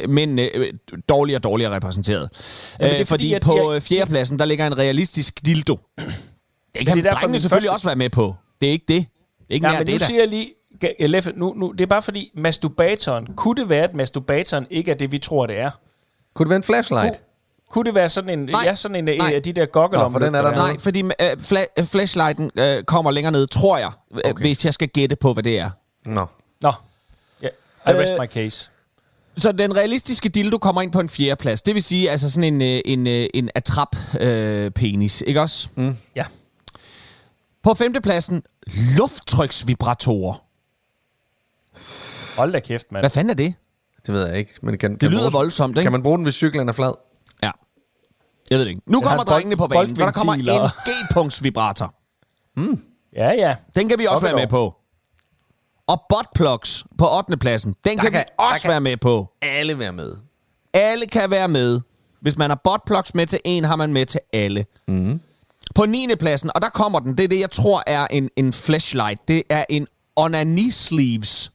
øh, mændene øh, dårligere og dårligere repræsenteret. Det er øh, fordi, fordi, at på øh, fjerdepladsen, der ligger en realistisk dildo. Det kan det er drengene selvfølgelig første- også være med på. Det er ikke det. Det er ikke Ja, nær men nu det, der. siger jeg lige, Leffe, nu, nu, det er bare fordi, masturbatoren, kunne det være, at masturbatoren ikke er det, vi tror, det er? Kunne det være en flashlight? Kunne det være sådan en, Nej. ja, sådan en Nej. af de der goggle Nå, for den er der Nej, fordi øh, fla- øh, flashlighten øh, kommer længere ned, tror jeg, okay. hvis jeg skal gætte på, hvad det er. Nå. Nå, ja, I rest Øh, my case. Så den realistiske dildo kommer ind på en fjerde plads. Det vil sige, altså sådan en, øh, en, øh, en atrap-penis, ikke også? Mm. Ja. På femtepladsen, lufttryksvibratorer. Hold da kæft, mand. Hvad fanden er det? Det ved jeg ikke. Men kan, Det kan lyder bruges- voldsomt, ikke? Kan man bruge den, hvis cyklen er flad? Ja. Jeg ved det ikke. Nu har kommer bold- drengene på banen, for der kommer en. G-punktsvibrator. Ja, ja. Den kan vi også Op i være med på. Og buttplugs på 8. pladsen. Den kan, kan- vi også der kan- være med på. Alle være med. Alle kan være med. Hvis man har buttplugs med til en, har man med til alle. Mm. På 9. pladsen, og der kommer den, det er det, jeg tror er en, en flashlight. Det er en onani sleeves.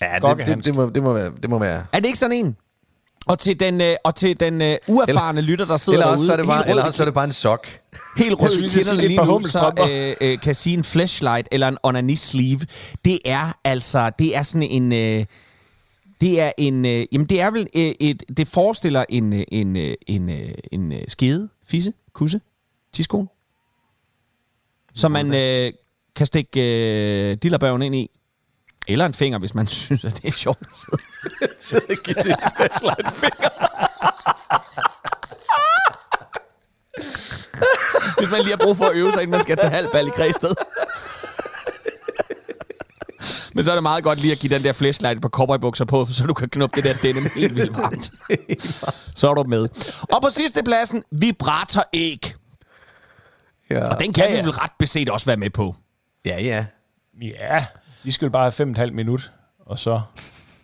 Ja, det, det, det, må, det, må være, det må være. Er det ikke sådan en? Og til den, øh, og til den øh, uerfarne lytter, der sidder Eller derude, så er det bare, helt eller rød også, så er det bare en sok. helt rød i kinderne lige nu, så øh, øh, kan sige en flashlight eller en onani sleeve. Det er altså, det er sådan en... Øh, det er en, øh, jamen det er vel øh, et, det forestiller en, øh, en, øh, en, øh, en øh, skede, fisse, kusse, tiskone, som man øh, kan stikke øh, dillerbørgen ind i. Eller en finger, hvis man synes, at det er sjovt at sidde. hvis man lige har brug for at øve sig, inden man skal til halvbal i Græsted. Men så er det meget godt lige at give den der flashlight på cowboybukser på, så du kan knuppe det der denim helt vildt varmt. så er du med. Og på sidste pladsen, vibrator æg. Ja. Og den kan Ja, vi ja. vel ret beset også være med på. Ja, ja. Ja, de skal bare have fem og et halvt minut, og så...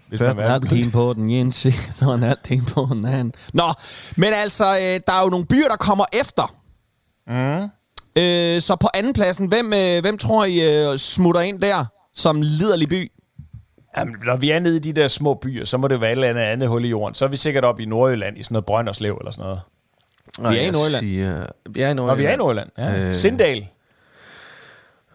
Hvis Først man en halv time på den ene side, så en halv time på den anden. Nå, men altså, øh, der er jo nogle byer, der kommer efter. Mm. Øh, så på anden pladsen, hvem, øh, hvem tror I øh, smutter ind der som liderlig by? Jamen, når vi er nede i de der små byer, så må det være et eller andet andet hul i jorden. Så er vi sikkert oppe i Nordjylland, i sådan noget Brønderslev eller sådan noget. Og Vi er i Nordjylland. Siger, vi er i Nordjylland. Når vi er i Nordjylland, ja. Øh. Sindal.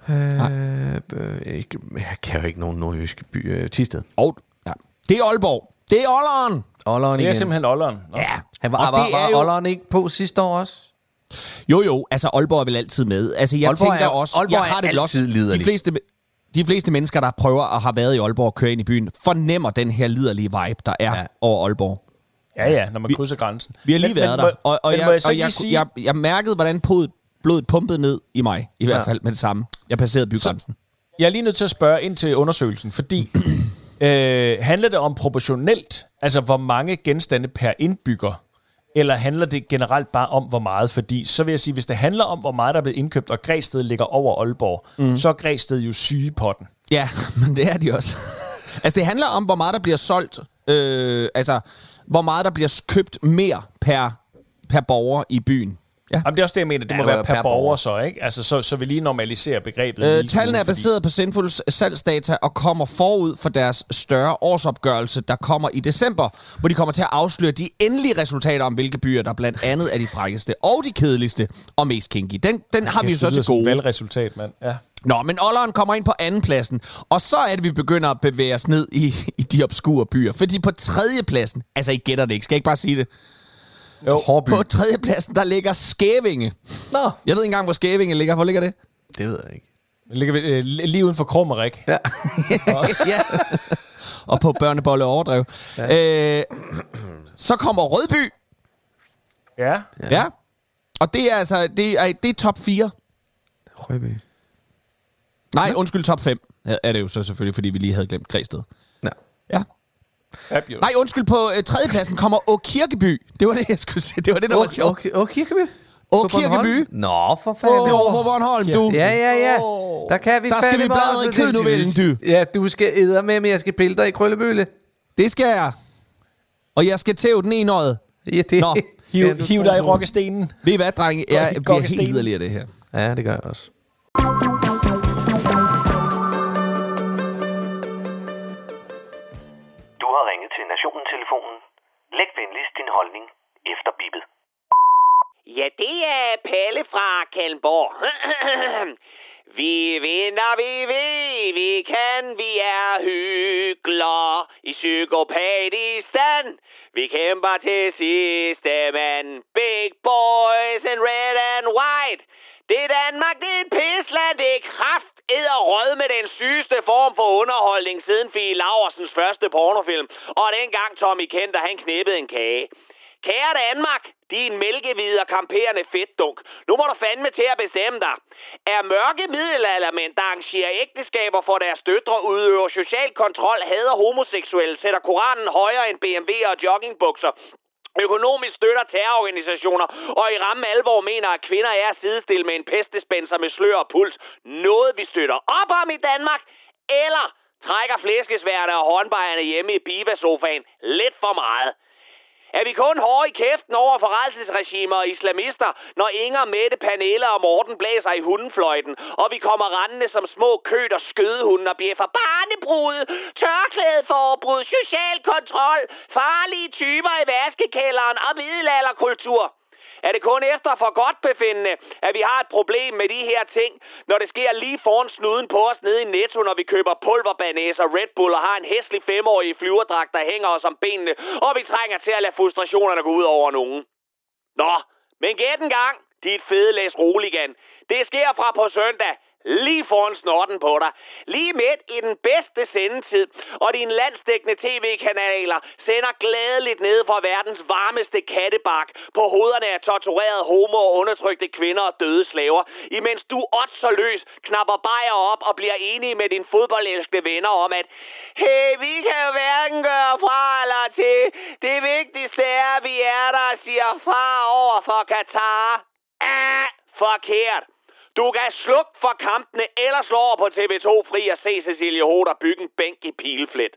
Øh, øh, ikke, jeg kan jo ikke nogen nordjyske by. Øh, Tisted. Oh, ja. Det er Aalborg. Det er Ålderen. Olleren Det er igen. simpelthen Olleren. Nå. Ja. Han var, Og var, var jo- Olleren ikke på sidste år også? Jo, jo. Altså, Aalborg er vel altid med. Altså, jeg Aalborg tænker er- også... Aalborg jeg er har det også, altid de liderlig. fleste, de fleste mennesker, der prøver at have været i Aalborg og køre ind i byen, fornemmer den her liderlige vibe, der er ja. over Aalborg. Ja, ja, når man krydser grænsen. Vi har lige Men- været men der, og, og, men jeg, jeg så og jeg, sige- jeg, jeg mærkede, hvordan blodet, blodet pumpede ned i mig, i hvert Ja. fald med det samme. Jeg passerede bygrænsen. Jeg er lige nødt til at spørge ind til undersøgelsen, fordi øh, handler det om proportionelt, altså hvor mange genstande per indbygger, eller handler det generelt bare om, hvor meget? Fordi så vil jeg sige, hvis det handler om, hvor meget der er blevet indkøbt, og Græsted ligger over Aalborg, mm. så er Græsted jo syge på den. Ja, men det er de også. altså, det handler om, hvor meget der bliver solgt. Øh, altså, hvor meget der bliver købt mere per, per borger i byen. Ja. Jamen, det er også det, jeg mener. Det Ja, må det være per, per borger, borger. så, ikke? Altså, så, så vi lige normaliserer begrebet. Øh, lige tallene er fordi- baseret på Sinfuls salgsdata og kommer forud for deres større årsopgørelse, der kommer i december, hvor de kommer til at afsløre de endelige resultater om, hvilke byer, der blandt andet er de frækkeste og de kedeligste og mest kinky. Den, den har vi jo så det til som et gode. valgresultat, mand. Ja. Nå, men Olleren kommer ind på andenpladsen, og så er det, vi begynder at bevæge os ned i, i de obskure byer. Fordi på tredjepladsen, altså I gætter det ikke, skal jeg ikke bare sige det? Jo. Hårby. På tredjepladsen, der ligger Skævinge. Nå, Jeg ved ikke engang, hvor Skævinge ligger. Hvor ligger det? det ved jeg ikke. Det ligger øh, lige uden for Krummerik. Ja. ja. og på Børnebolle Overdrev. Ja. Øh, så kommer Rødby. Ja. Ja. ja. Og det er altså, det er, det er top 4. Rødby. Nej, undskyld, top 5 er det jo så selvfølgelig, fordi vi lige havde glemt Græsted. Ja. Ja. Fabulous. Nej, undskyld, på øh, tredjepladsen kommer Å Kirkeby. Det var det, jeg skulle sige. Det var det, der var sjovt. Okay, Kirkeby. Å? Kirkeby. Nå, for fanden. Det er over på Bornholm, du. Ja, ja, ja. Der kan vi Der skal fandme vi bladre i kødnovellen, du. Ja, du skal æde med, men jeg skal pille dig i krøllebølle. Det skal jeg. Og jeg skal tæve den ene øjet. Ja, det Nå, Hiv, Ja, hiv dig i rokkestenen. Ved I hvad, drenge? Jeg bliver helt yderligere af det her. Ja, det gør jeg også. Læg venligst din holdning efter bippet. Ja, det er Palle fra Kalmborg. Vi vinder, vi ved, vi kan, vi er hyggelige i psykopatistan. Vi kæmper til sidste mand. Big boys in red and white. Det er Danmark, det er et pisland, det er kraft æder rød med den sygeste form for underholdning siden Fie Laursens første pornofilm. Og dengang Tommy Kenter, han knæppede en kage. Kære Danmark, din mælkehvide og kamperende fedtdunk. Nu må du fandme til at bestemme dig. Er mørke middelaldermænd, der arrangerer ægteskaber for deres døtre, udøver social kontrol, hader homoseksuelle, sætter Koranen højere end BMW'er og joggingbukser, økonomisk støtter terrororganisationer, og i ramme alvor mener, at kvinder er at sidestille med en pestdispenser med slør og puls. Noget, vi støtter op om i Danmark, eller trækker flæskesværne og håndbejerne hjemme i bivasofaen lidt for meget. Er vi kun hårde i kæften over forrejselsesregimer og islamister, når Inger, Mette, Pernille og Morten blæser i hundefløjten, og vi kommer rendende som små køt og skødehunde og bliver for barnebrud, tørklædeforbrud, social kontrol, farlige typer i vaskekælderen og middelalderkultur? Er det kun efter for godt befindende, at vi har et problem med de her ting, når det sker lige foran snuden på os nede i Netto, når vi køber pulverbanæs og Red Bull og har en hæslig femårig flyverdragt, der hænger os om benene, og vi trænger til at lade frustrationerne gå ud over nogen? Nå, men gæt en gang, dit fede læs roligan. Det sker fra på søndag lige foran snorten på dig. Lige midt i den bedste sendetid, og dine landsdækkende tv-kanaler sender glædeligt ned fra verdens varmeste kattebak på hovederne af torturerede homo og undertrykte kvinder og døde slaver, imens du så løs knapper bajer op og bliver enige med dine fodboldelskende venner om, at hey, vi kan jo hverken gøre fra eller til. Det vigtigste er, at vi er der og siger far over for Katar. Ah, forkert. Du kan slukke for kampene, eller slå over på TV2 Fri og se Cecilie Hoder bygge en bænk i pileflet.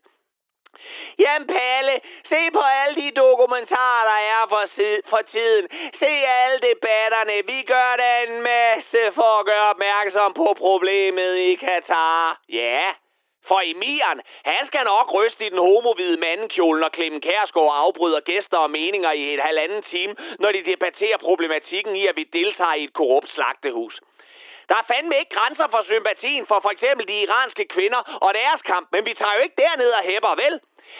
Jamen Palle, se på alle de dokumentarer, der er for, sid- for tiden. Se alle debatterne. Vi gør da en masse for at gøre opmærksom på problemet i Katar. Ja, for Emiren, han skal nok ryste i den homovide mandekjole, når Clemen Kærsgaard afbryder gæster og meninger i et halvanden time, når de debatterer problematikken i, at vi deltager i et korrupt slagtehus. Der er fandme ikke grænser for sympatien for for eksempel de iranske kvinder og deres kamp, men vi tager jo ikke derned og hæpper, vel?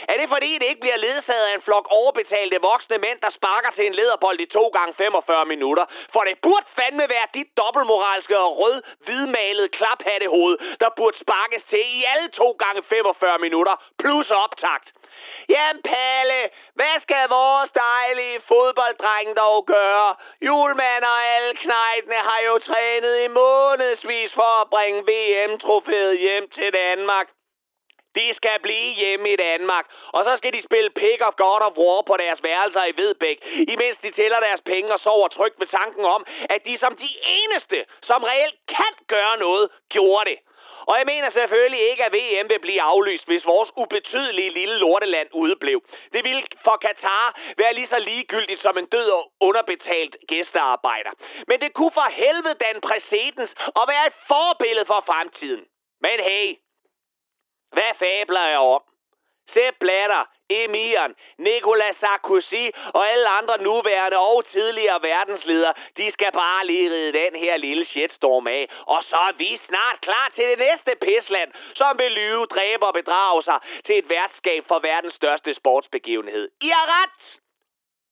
Er det fordi, det ikke bliver ledsaget af en flok overbetalte voksne mænd, der sparker til en lederbold i 2 gange 45 minutter? For det burde fandme være dit dobbeltmoralske og rød, hvidmalede klaphattehoved, der burde sparkes til i alle 2 gange 45 minutter, plus optakt. Jamen Palle, hvad skal vores dejlige fodbolddreng dog gøre? Julemand og alle knejtene har jo trænet i månedsvis for at bringe VM-trofæet hjem til Danmark. De skal blive hjemme i Danmark, og så skal de spille Pick of God of War på deres værelser i Vedbæk, imens de tæller deres penge og sover trygt ved tanken om, at de som de eneste, som reelt kan gøre noget, gjorde det. Og jeg mener selvfølgelig ikke, at VM vil blive aflyst, hvis vores ubetydelige lille lorteland udeblev. Det ville for Katar være lige så ligegyldigt som en død og underbetalt gæstearbejder. Men det kunne for helvede danne præcedens og være et forbillede for fremtiden. Men hey, hvad fabler jeg om? Sepp Blatter, Emiren, Nicolas Sarkozy og alle andre nuværende og tidligere verdensledere, de skal bare lige ride den her lille shitstorm af. Og så er vi snart klar til det næste pisland, som vil lyve, dræbe og bedrage sig til et værtskab for verdens største sportsbegivenhed. I har ret!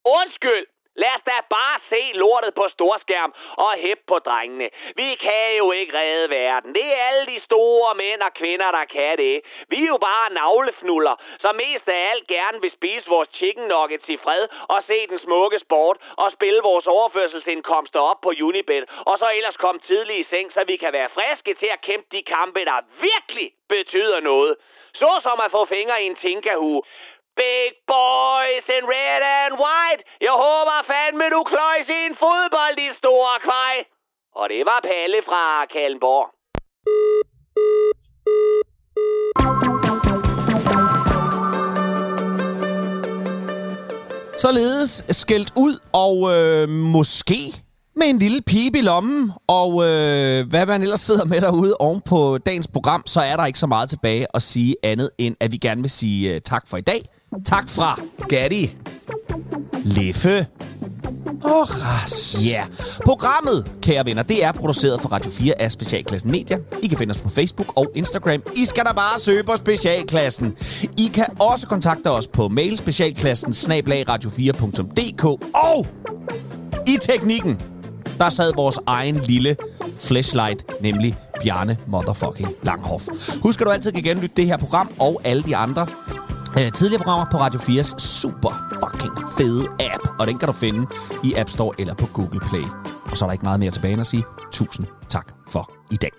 Undskyld! Lad os da bare se lortet på storskærm og hæppe på drengene. Vi kan jo ikke redde verden. Det er alle de store mænd og kvinder, der kan det. Vi er jo bare navlefnuller, som mest af alt gerne vil spise vores chicken nuggets i fred og se den smukke sport og spille vores overførselsindkomster op på Unibet. Og så ellers komme tidligt i seng, så vi kan være friske til at kæmpe de kampe, der virkelig betyder noget. Så som at få fingre i en tinkahue. Big boys in red and white. Jeg håber fandme, du kløjs i en fodbold, de store kvej. Og det var Palle fra Kalmborg. Således skældt ud og øh, måske med en lille pibe i lommen, og øh, hvad man ellers sidder med derude oven på dagens program, så er der ikke så meget tilbage at sige andet, end at vi gerne vil sige øh, tak for i dag. Tak fra Gatti, Leffe, og ras. Ja. Yeah. Programmet, kære venner, det er produceret for Radio 4 af Specialklassen Media. I kan finde os på Facebook og Instagram. I skal da bare søge på Specialklassen. I kan også kontakte os på mail specialklassen radio4.dk og i teknikken, der sad vores egen lille flashlight, nemlig Bjarne Motherfucking Langhoff. Husk, at du altid kan genlytte det her program og alle de andre øh, tidligere programmer på Radio 4's super fucking fede app. Og den kan du finde i App Store eller på Google Play. Og så er der ikke meget mere tilbage end at sige tusind tak for i dag.